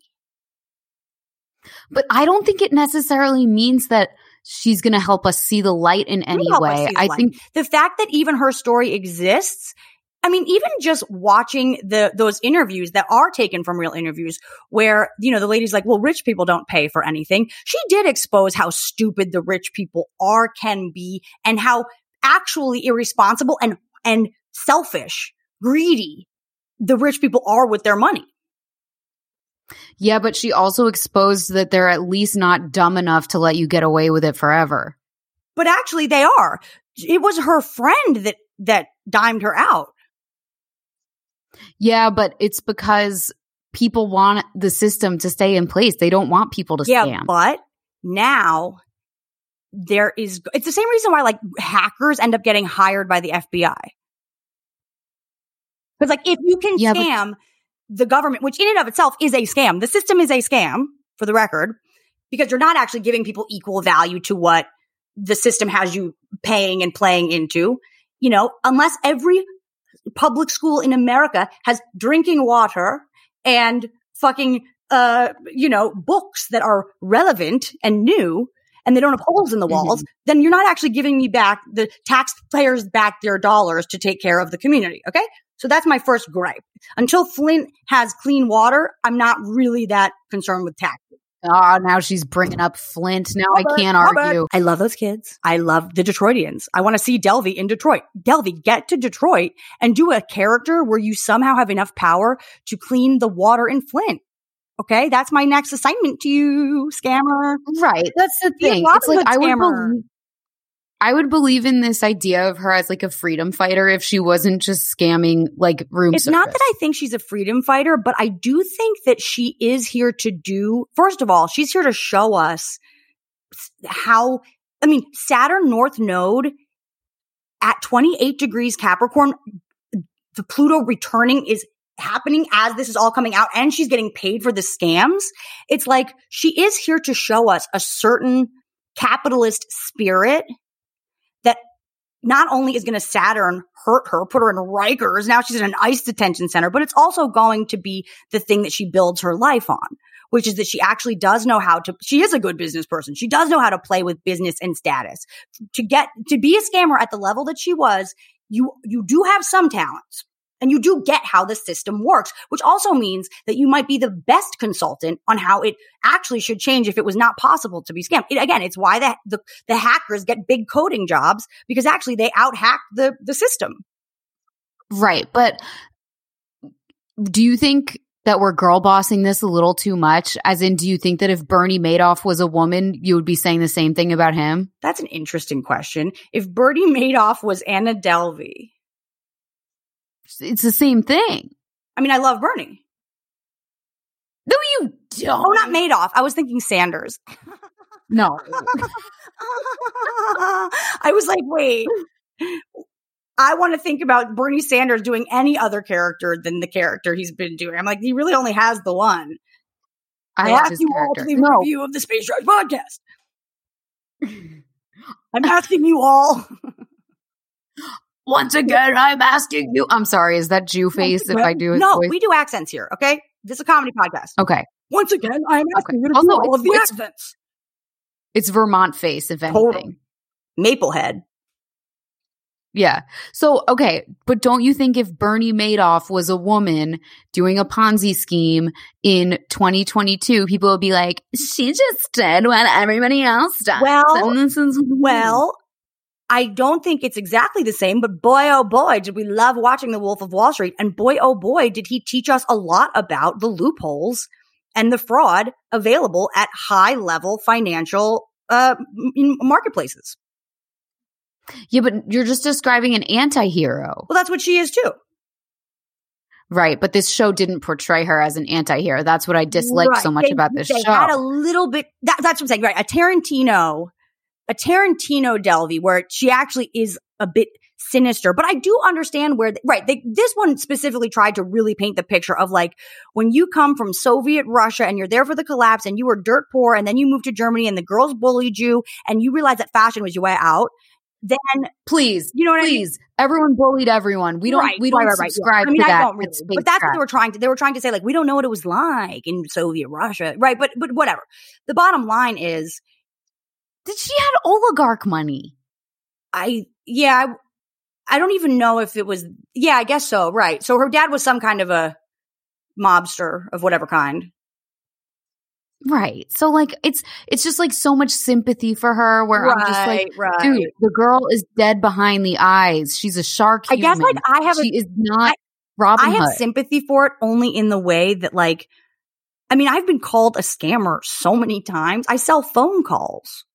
Speaker 1: But I don't think it necessarily means that she's going to help us see the light in any way. I
Speaker 2: light.
Speaker 1: think
Speaker 2: the fact that even her story exists I mean, even just watching the, those interviews that are taken from real interviews where, you know, the lady's like, well, rich people don't pay for anything. She did expose how stupid the rich people are, can be, and how actually irresponsible and and selfish, greedy the rich people are with their money.
Speaker 1: Yeah, but she also exposed that they're at least not dumb enough to let you get away with it forever.
Speaker 2: But actually they are. It was her friend that that dimed her out.
Speaker 1: Yeah, but it's because people want the system to stay in place. They don't want people to
Speaker 2: yeah,
Speaker 1: scam.
Speaker 2: But now there is it's the same reason why like hackers end up getting hired by the FBI. Because like if you can yeah, scam but- the government, which in and of itself is a scam, the system is a scam for the record, because you're not actually giving people equal value to what the system has you paying and playing into. You know, unless every public school in America has drinking water and fucking uh, you know, books that are relevant and new, and they don't have holes in the walls, mm-hmm. then you're not actually giving me back the taxpayers back their dollars to take care of the community. Okay. So that's my first gripe. Until Flint has clean water, I'm not really that concerned with taxes.
Speaker 1: Oh, now she's bringing up Flint. Now Robert, I can't argue.
Speaker 2: I love those kids. I love the Detroitians. I want to see Delvey in Detroit. Delvey, get to Detroit and do a character where you somehow have enough power to clean the water in Flint. Okay, that's my next assignment to you, scammer.
Speaker 1: Right. That's the thing. It's like I would believe, I would believe in this idea of her as like a freedom fighter if she wasn't just scamming like room.
Speaker 2: It's
Speaker 1: service.
Speaker 2: not that I think she's a freedom fighter, but I do think that she is here to do. First of all, she's here to show us how. I mean, Saturn North Node at 28 degrees Capricorn, the Pluto returning is happening as this is all coming out and she's getting paid for the scams. It's like she is here to show us a certain capitalist spirit that not only is going to Saturn hurt her, put her in Rikers, now she's in an ICE detention center, but it's also going to be the thing that she builds her life on. which is that she actually does know how to, she is a good business person. She does know how to play with business and status. To get, to be a scammer at the level that she was, you, you do have some talents. And you do get how the system works, which also means that you might be the best consultant on how it actually should change if it was not possible to be scammed. It, again, it's why the, the, the hackers get big coding jobs because actually they out hack the, the system.
Speaker 1: Right. But do you think that we're girl bossing this a little too much? As in, do you think that if Bernie Madoff was a woman, you would be saying the same thing about him?
Speaker 2: That's an interesting question. If Bernie Madoff was Anna Delvey,
Speaker 1: It's the same thing.
Speaker 2: I mean, I love Bernie.
Speaker 1: No, you don't.
Speaker 2: Oh, not Madoff. I was thinking Sanders.
Speaker 1: No.
Speaker 2: I was like, wait. I want to think about Bernie Sanders doing any other character than the character he's been doing. I'm like, he really only has the one.
Speaker 1: I
Speaker 2: I ask you all to leave
Speaker 1: No.
Speaker 2: review of the Space Drive podcast. I'm asking you all.
Speaker 1: Once again, I'm asking you. I'm sorry. Is that Jew face if I do
Speaker 2: no,
Speaker 1: voice?
Speaker 2: we do accents here. Okay, this is a comedy podcast.
Speaker 1: okay.
Speaker 2: Once again, I am asking you to oh,
Speaker 1: Also,
Speaker 2: do all of the
Speaker 1: it's-
Speaker 2: accents.
Speaker 1: It's Vermont face, if anything.
Speaker 2: Totally. Maplehead.
Speaker 1: Yeah. So, okay. But don't you think if Bernie Madoff was a woman doing a Ponzi scheme in 2022, people would be like, she just did what everybody else does.
Speaker 2: Well,
Speaker 1: And this is
Speaker 2: Well, I don't think it's exactly the same, but boy, oh boy, did we love watching The Wolf of Wall Street. And boy, oh boy, did he teach us a lot about the loopholes and the fraud available at high level financial uh, marketplaces.
Speaker 1: Yeah, but you're just describing an anti-hero.
Speaker 2: Well, that's what she is too.
Speaker 1: Right. But this show didn't portray her as an anti-hero. That's what I dislike so much
Speaker 2: They-
Speaker 1: about this
Speaker 2: they
Speaker 1: show.
Speaker 2: had a little bit. That, that's what I'm saying. Right, a Tarantino, a Tarantino Delvey, where she actually is a bit sinister. But I do understand where. Right, they, this one specifically tried to really paint the picture of like when you come from Soviet Russia and you're there for the collapse and you were dirt poor, and then you moved to Germany and the girls bullied you, and you realize that fashion was your way out. Then
Speaker 1: please,
Speaker 2: you know what I mean?
Speaker 1: please. Everyone bullied everyone. We don't.
Speaker 2: Right,
Speaker 1: we don't
Speaker 2: right, right, right, yeah.
Speaker 1: subscribe
Speaker 2: I mean,
Speaker 1: to
Speaker 2: I
Speaker 1: that.
Speaker 2: don't really, but that's what they were trying to. They were trying to say, like, we don't know what it was like in Soviet Russia, right? But but whatever. The bottom line is,
Speaker 1: Did she had oligarch money?
Speaker 2: I yeah, I, I don't even know if it was. Yeah, I guess so. Right. So her dad was some kind of a mobster of whatever kind.
Speaker 1: Right. So like it's it's just like so much sympathy for her where I'm just like
Speaker 2: right.
Speaker 1: dude, the girl is dead behind the eyes. She's a shark
Speaker 2: I guess like. I have a
Speaker 1: she is not Robin
Speaker 2: I have sympathy for it only in the way that like I mean, I've been called a scammer so many times. I sell phone calls.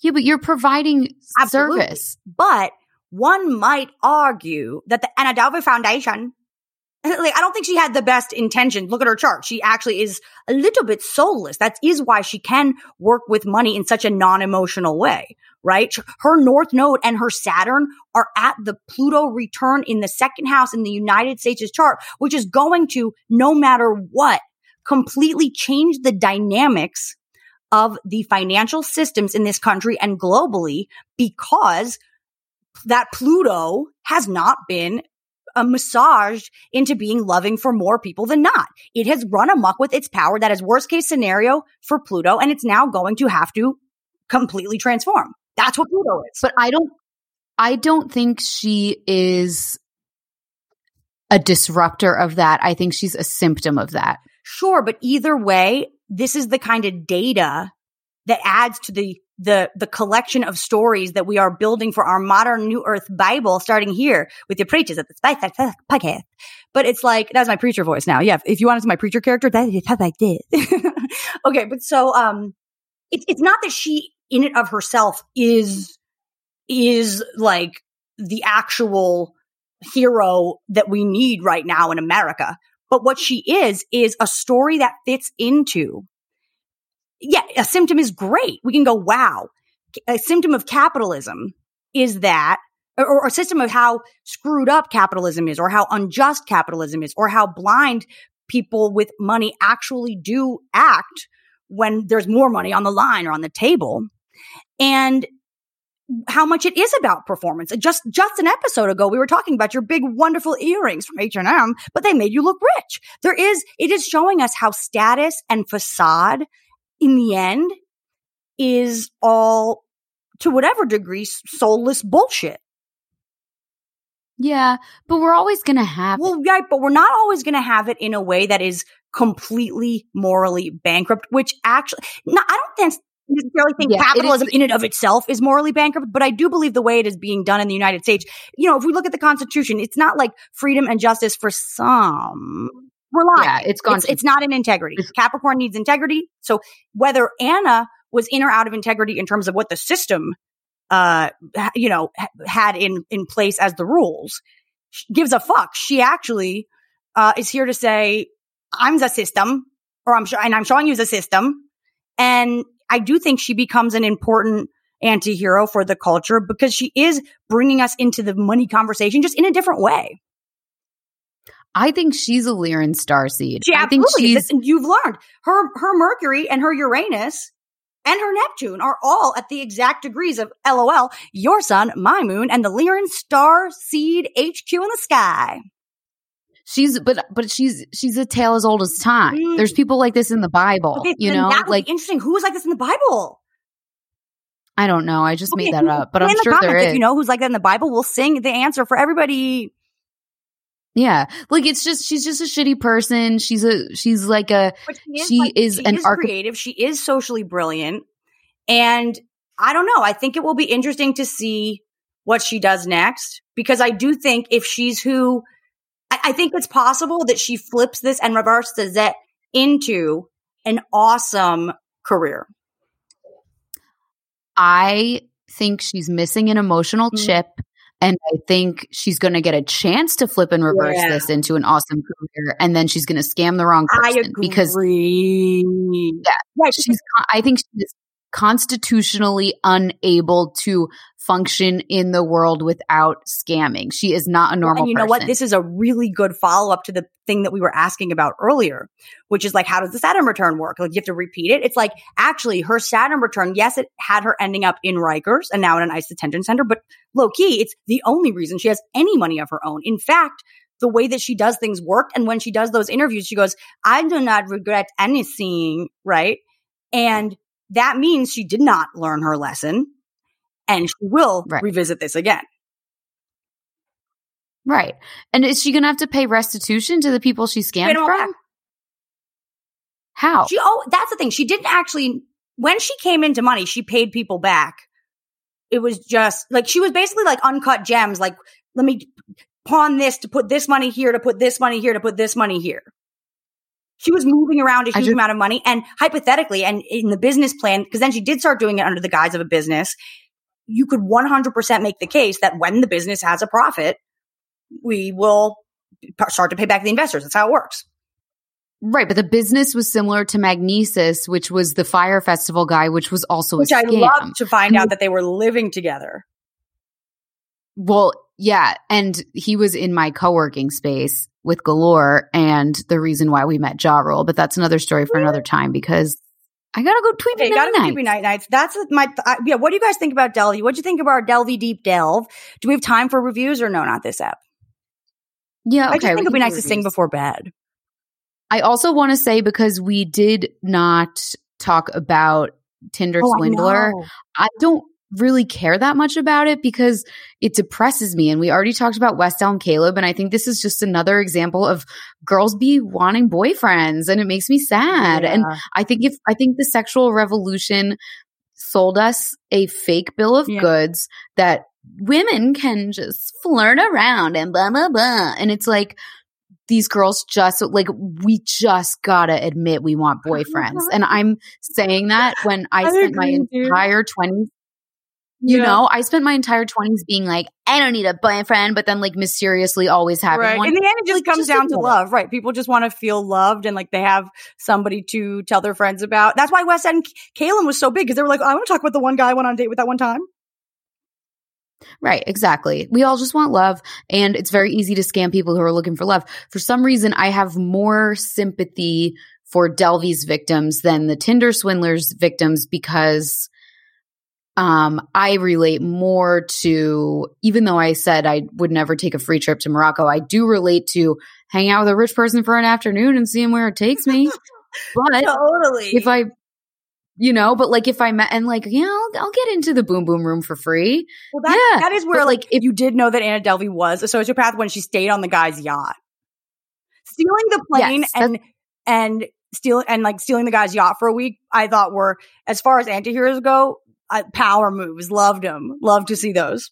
Speaker 1: Yeah, but you're providing
Speaker 2: Absolutely.
Speaker 1: service.
Speaker 2: But one might argue that the Anna Delvey Foundation, like, I don't think she had the best intention. Look at her chart. She actually is a little bit soulless. That is why she can work with money in such a non-emotional way, right? Her North Node and her Saturn are at the Pluto return in the second house in the United States' chart, which is going to, no matter what, completely change the dynamics of the financial systems in this country and globally because that Pluto has not been uh, massaged into being loving for more people than not. It has run amok with its power. That is worst case scenario for Pluto, and it's now going to have to completely transform. That's what Pluto is.
Speaker 1: But I don't I don't think she is a disruptor of that. I think she's a symptom of that.
Speaker 2: Sure, but either way, this is the kind of data that adds to the the the collection of stories that we are building for our modern New Earth Bible, starting here with your preachers at the Spice podcast. But it's like that's my preacher voice now. Yeah, if you want to see my preacher character, that is how I did. okay, but so um, it's it's not that she in and of herself is is like the actual hero that we need right now in America. But what she is, is a story that fits into. Yeah, a symptom is great. We can go, wow. A symptom of capitalism is that, or, a system of how screwed up capitalism is, or how unjust capitalism is, or how blind people with money actually do act when there's more money on the line or on the table. And how much it is about performance. Just just an episode ago, we were talking about your big, wonderful earrings from H and M, but they made you look rich. There is it is showing us how status and facade, in the end, is all to whatever degree soulless bullshit.
Speaker 1: Yeah, but we're always going to have
Speaker 2: Well, right, but we're not always going to have it in a way that is completely morally bankrupt, which actually, no, I necessarily think
Speaker 1: Yeah,
Speaker 2: capitalism
Speaker 1: is-
Speaker 2: in and of itself is morally bankrupt, but I do believe the way it is being done in the United States, you know, if we look at the Constitution, it's not like freedom and justice for some. We're lying.
Speaker 1: Yeah, it's gone
Speaker 2: It's, it's not in integrity. Capricorn needs integrity. So whether Anna was in or out of integrity in terms of what the system, uh, you know, had in in place as the rules, sh- gives a fuck. She actually uh, is here to say, "I'm the system," or I'm sure, and I'm showing you the system. And I do think she becomes an important anti-hero for the culture because she is bringing us into the money conversation just in a different way.
Speaker 1: I think she's a Lyran starseed.
Speaker 2: She
Speaker 1: I think she's
Speaker 2: you've learned her her Mercury and her Uranus and her Neptune are all at the exact degrees of LOL. Your sun, my moon, and the Lyran star seed HQ in the sky.
Speaker 1: She's but but she's she's a tale as old as time.
Speaker 2: Mm.
Speaker 1: There's people like this in the Bible,
Speaker 2: Okay,
Speaker 1: you know, like
Speaker 2: interesting. Who was like this in the Bible?
Speaker 1: I don't know. I just
Speaker 2: Okay,
Speaker 1: made that
Speaker 2: who-
Speaker 1: up, but I'm
Speaker 2: the
Speaker 1: sure there
Speaker 2: comments
Speaker 1: is.
Speaker 2: If you know who's like that in the Bible, we'll sing the answer for everybody.
Speaker 1: Yeah, like it's just she's just a shitty person. She's a she's like a
Speaker 2: she is,
Speaker 1: She
Speaker 2: like,
Speaker 1: is
Speaker 2: she
Speaker 1: an
Speaker 2: is
Speaker 1: archi-
Speaker 2: creative. She is socially brilliant, and I don't know. I think it will be interesting to see what she does next because I do think if she's who, I, think it's possible that she flips this and reverses it into an awesome career.
Speaker 1: I think she's missing an emotional
Speaker 2: Mm.
Speaker 1: chip. And I think she's going to get a chance to flip and reverse
Speaker 2: Yeah.
Speaker 1: this into an awesome career. And then she's going to scam the wrong person because
Speaker 2: yeah, right.
Speaker 1: she's, I think she's constitutionally unable to function in the world without scamming. She is not a normal
Speaker 2: And you know
Speaker 1: person.
Speaker 2: what? This is a really good follow up to the thing that we were asking about earlier, which is like, how does the Saturn return work? Like, you have to repeat it. It's like, actually, her Saturn return, yes, it had her ending up in Rikers and now in an ICE detention center, but low key, it's the only reason she has any money of her own. In fact, the way that she does things worked. And when she does those interviews, she goes, I do not regret anything. Right. And that means she did not learn her lesson and she will
Speaker 1: Right.
Speaker 2: revisit this again.
Speaker 1: right. And is she going to have to pay restitution to the people she scammed from?
Speaker 2: back.
Speaker 1: How?
Speaker 2: She oh that's the thing. She didn't actually when she came into money, she paid people back. It was just like she was basically like uncut gems, like, let me pawn this to put this money here, to put this money here, to put this money here. She was moving around a huge
Speaker 1: just-
Speaker 2: amount of money and hypothetically, and in the business plan, because then she did start doing it under the guise of a business, you could 100% make the case that when the business has a profit, we will start to pay back the investors. That's how it works.
Speaker 1: Right, but the business was similar to Magnises, which was the Fyre Festival guy, which was also a-
Speaker 2: Which
Speaker 1: I
Speaker 2: love to find
Speaker 1: And
Speaker 2: out that they were living together.
Speaker 1: Well, yeah, and he was in my co-working space with Galore, and the reason why we met Ja Rule. But that's another story for another time because I gotta go tweet
Speaker 2: Okay,
Speaker 1: okay,
Speaker 2: gotta keep your night nights. That's my uh, yeah. What do you guys think about Delvey? What do you think about our Delvey deep delve? Do we have time for reviews or no? Not this app.
Speaker 1: Yeah, okay.
Speaker 2: I just think it'd be nice to sing before bed.
Speaker 1: I also want to say because we did not talk about Tinder
Speaker 2: Oh,
Speaker 1: Swindler.
Speaker 2: know.
Speaker 1: I don't really care that much about it because it depresses me. And we already talked about West Elm Caleb. And I think this is just another example of girls be wanting boyfriends and it makes me sad. And I think if, I think the sexual revolution sold us a fake bill of
Speaker 2: Yeah.
Speaker 1: goods that women can just flirt around and blah, blah, blah. And it's like, these girls just like we just gotta admit we want boyfriends uh-huh. and i'm saying that when i,
Speaker 2: I
Speaker 1: spent my
Speaker 2: agree, dude.
Speaker 1: entire 20s you
Speaker 2: Yeah.
Speaker 1: know i spent my entire 20s being like i don't need a boyfriend but then like mysteriously always having
Speaker 2: Right.
Speaker 1: one
Speaker 2: In the end, it just
Speaker 1: Like,
Speaker 2: comes
Speaker 1: just
Speaker 2: down to love, right? People just want to feel loved and like they have somebody to tell their friends about. That's why West Elm Caleb was so big because they were like, I want to talk about the one guy I went on a date with that one time.
Speaker 1: Right, exactly. We all just want love, and it's very easy to scam people who are looking for love. For some reason, I have more sympathy for Delvey's victims than the Tinder swindlers' victims because um, I relate more to, even though I said I would never take a free trip to Morocco, I do relate to hang out with a rich person for an afternoon and seeing where it takes me. but
Speaker 2: totally.
Speaker 1: if I, you know, but like if I met and like, yeah, I'll, I'll get into the boom boom room for free.
Speaker 2: well, that,
Speaker 1: yeah,
Speaker 2: that is where,
Speaker 1: but,
Speaker 2: like, if you did know that Anna Delvey was a sociopath when she stayed on the guy's yacht, stealing the plane
Speaker 1: Yes,
Speaker 2: and and stealing and like stealing the guy's yacht for a week, I thought were as far as antiheroes go, uh, power moves. Loved them. Loved to see those.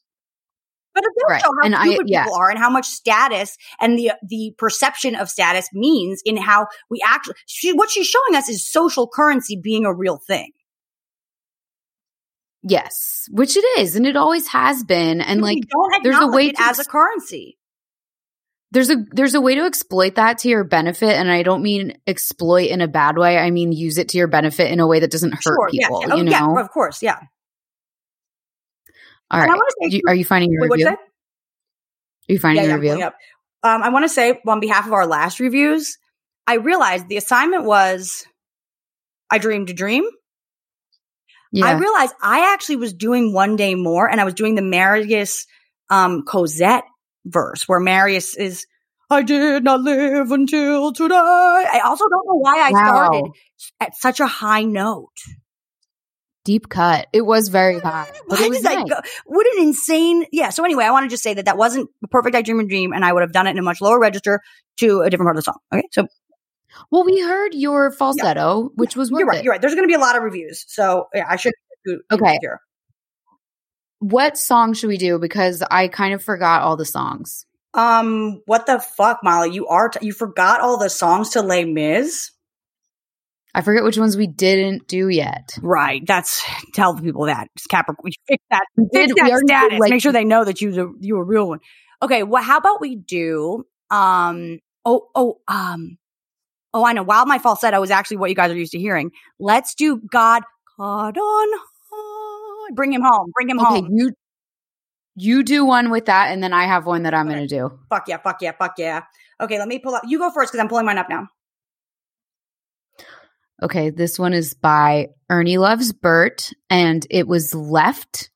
Speaker 2: But it does
Speaker 1: Right.
Speaker 2: show how
Speaker 1: And I- yeah.
Speaker 2: people are and how much status and the the perception of status means in how we actually. She, what she's showing us is social currency being a real thing.
Speaker 1: Yes, which it is, and it always has been. And
Speaker 2: We
Speaker 1: like, there's a way to
Speaker 2: as a currency.
Speaker 1: There's a there's a way to exploit that to your benefit, and I don't mean exploit in a bad way. I mean use it to your benefit in a way that doesn't hurt
Speaker 2: Sure,
Speaker 1: people.
Speaker 2: yeah, Oh,
Speaker 1: You know.
Speaker 2: yeah, of course, yeah.
Speaker 1: All
Speaker 2: And I
Speaker 1: right.
Speaker 2: wanna say
Speaker 1: You- are you finding your review?
Speaker 2: you
Speaker 1: Are you finding
Speaker 2: yeah,
Speaker 1: your
Speaker 2: yeah,
Speaker 1: review?
Speaker 2: Um, I want to say on behalf of our last reviews, I realized the assignment was I dreamed a dream. I realized I actually was doing one day more and I was doing the Marius um Cosette verse where Marius is I did not live until today. I also don't know why I
Speaker 1: Wow.
Speaker 2: started at such a high note.
Speaker 1: Deep cut. It was very high, but
Speaker 2: Why
Speaker 1: it was
Speaker 2: did I go? What an insane. Yeah. So anyway, I want to just say that that wasn't the perfect I dream a dream and I would have done it in a much lower register to a different part of the song. Okay. So
Speaker 1: Well, we heard your falsetto, which was worth
Speaker 2: you're right.
Speaker 1: it.
Speaker 2: You're right. There's going to be a lot of reviews. So yeah, I should.
Speaker 1: Okay.
Speaker 2: Here.
Speaker 1: What song should we do? Because I kind of forgot all the songs.
Speaker 2: Um, what the fuck, Molly? You are, t- you forgot all the songs to Les Mis?
Speaker 1: I forget which ones we didn't do yet.
Speaker 2: Right. That's, tell the people that. it's Capricorn, fix that.
Speaker 1: We
Speaker 2: Fix
Speaker 1: did- we
Speaker 2: that
Speaker 1: did,
Speaker 2: status.
Speaker 1: like-
Speaker 2: Make sure they know that you, you a real one. Okay. Well, how about we do, um, oh, oh, um, oh, I know. While my falsetto is actually what you guys are used to hearing, let's do God, God on Bring him home. Bring him
Speaker 1: Okay,
Speaker 2: home.
Speaker 1: you you do one with that, and then I have one that I'm
Speaker 2: Okay.
Speaker 1: going to do.
Speaker 2: Fuck yeah. Fuck yeah. Fuck yeah. Okay. Let me pull up. You go first because I'm pulling mine up now.
Speaker 1: Okay, this one is by Ernie Loves Bert, and it was left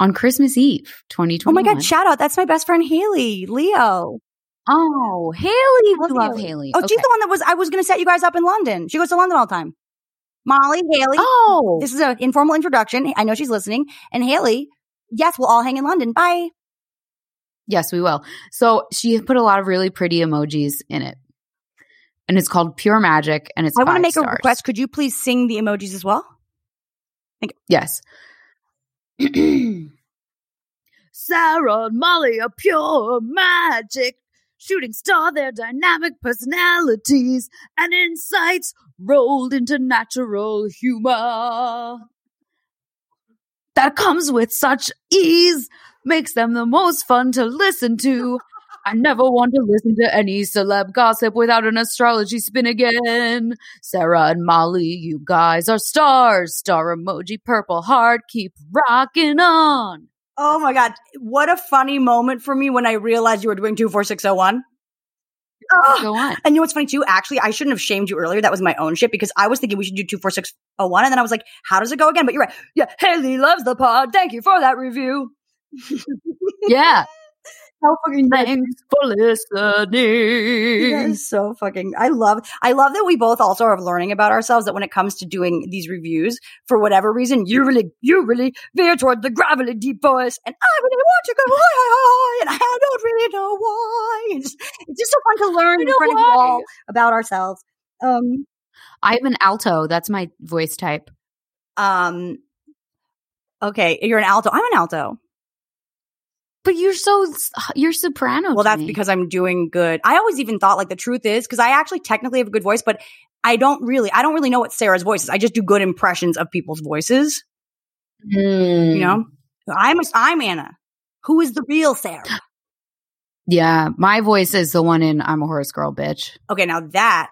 Speaker 1: on Christmas Eve, 2021.
Speaker 2: Oh my God. Shout out. That's my best friend, Haley, Leo.
Speaker 1: Oh, Haley, we love
Speaker 2: Haley.
Speaker 1: Haley.
Speaker 2: Oh,
Speaker 1: okay.
Speaker 2: she's the one that was. I was going to set you guys up in London. She goes to London all the time. Molly, Haley.
Speaker 1: Oh,
Speaker 2: This is an informal introduction. I know she's listening. And Haley, yes, we'll all hang in London. Bye.
Speaker 1: yes, we will. So she put a lot of really pretty emojis in it, and it's called Pure Magic, and it's
Speaker 2: I want to make
Speaker 1: stars.
Speaker 2: a request. Could you please sing the emojis as well? Thank you.
Speaker 1: Yes. Sarah and Molly are pure magic. Shooting star, their dynamic personalities and insights rolled into natural humor. That comes with such ease, makes them the most fun to listen to. I never want to listen to any celeb gossip without an astrology spin again. Sarah and Molly, you guys are stars. Star emoji, purple heart, keep rocking on.
Speaker 2: Oh my God. What a funny moment for me when I realized you were doing 24601. Oh,
Speaker 1: Go on.
Speaker 2: And you know what's funny too? Actually, I shouldn't have shamed you earlier. That was my own shit because I was thinking we should do 24601. And then I was like, how does it go again? But you're right. Yeah. Haley loves the pod. Thank you for that review.
Speaker 1: Yeah.
Speaker 2: How fucking.
Speaker 1: Thanks for listening.
Speaker 2: That is so fucking. I love. I love that we both also are learning about ourselves. That when it comes to doing these reviews, for whatever reason, you really, you really veer toward the gravelly deep voice, and I really want to go high, and I don't really know why. It's just, it's just so fun to learn in front of you all about ourselves. Um,
Speaker 1: I have an alto. That's my voice type.
Speaker 2: um. Okay, you're an alto. I'm an alto.
Speaker 1: But you're so you're soprano.
Speaker 2: Well,
Speaker 1: to
Speaker 2: that's
Speaker 1: me.
Speaker 2: because I'm doing good. I always even thought like the truth is because I actually technically have a good voice, but I don't really, I don't really know what Sarah's voice is. I just do good impressions of people's voices.
Speaker 1: Hmm.
Speaker 2: You know, I'm I'm Anna. Who is the real Sarah?
Speaker 1: Yeah, my voice is the one in I'm a horse girl, bitch.
Speaker 2: Okay, now that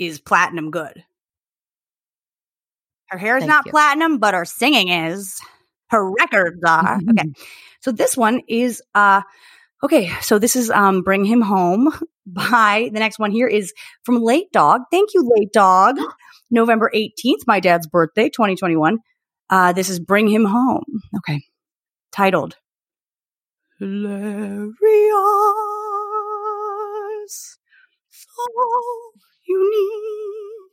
Speaker 2: is platinum good. Her hair is
Speaker 1: Thank
Speaker 2: not
Speaker 1: you.
Speaker 2: platinum, but her singing is. Her records are. Okay. So this one is uh okay, so this is um Bring Him Home by the next one here is from Late Dog. Thank you, Late Dog. November 18th, my dad's birthday, 2021. Uh, this is Bring Him Home. Okay. Titled Hilarious. So unique.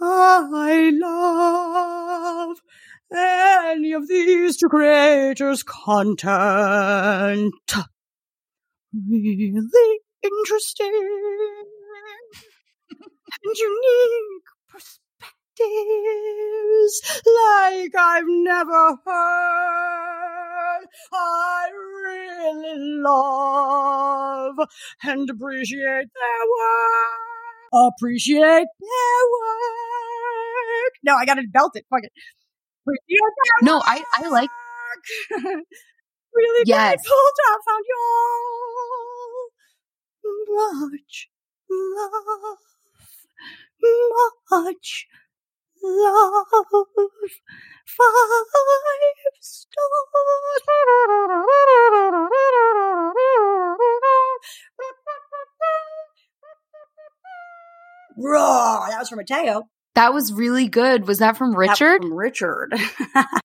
Speaker 2: I love any of these two creators' content. Really interesting and unique perspectives like I've never heard. I really love and appreciate their work. Appreciate their work. No, I gotta belt it. Fuck it.
Speaker 1: No, I, I like,
Speaker 2: really
Speaker 1: Yes.
Speaker 2: grateful to have found y'all. Much love. Much love. Five stars. Raw. That was from Mateo.
Speaker 1: That was really good. Was that from
Speaker 2: That
Speaker 1: Richard?
Speaker 2: from Richard.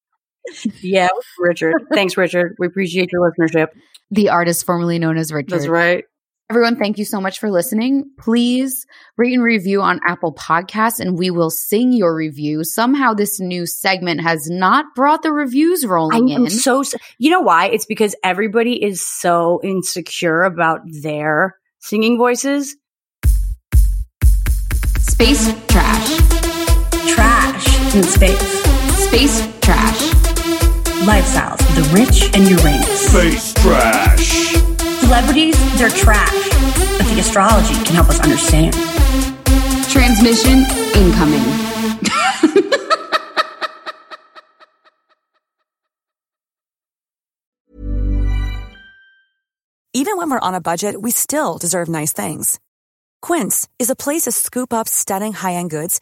Speaker 2: yeah, Richard. Thanks, Richard. We appreciate your listenership.
Speaker 1: The artist formerly known as Richard.
Speaker 2: That's right.
Speaker 1: Everyone, thank you so much for listening. Please rate and review on Apple Podcasts and we will sing your review. Somehow this new segment has not brought the reviews rolling
Speaker 2: I'm
Speaker 1: in.
Speaker 2: so, you know why? It's because everybody is so insecure about their singing voices.
Speaker 1: Space trash.
Speaker 5: Trash in space.
Speaker 1: Space trash.
Speaker 5: Lifestyles of the rich and Uranus.
Speaker 3: Space trash.
Speaker 5: Celebrities, they're trash. But the astrology can help us understand.
Speaker 1: Transmission incoming.
Speaker 6: Even when we're on a budget, we still deserve nice things. Quince is a place to scoop up stunning high-end goods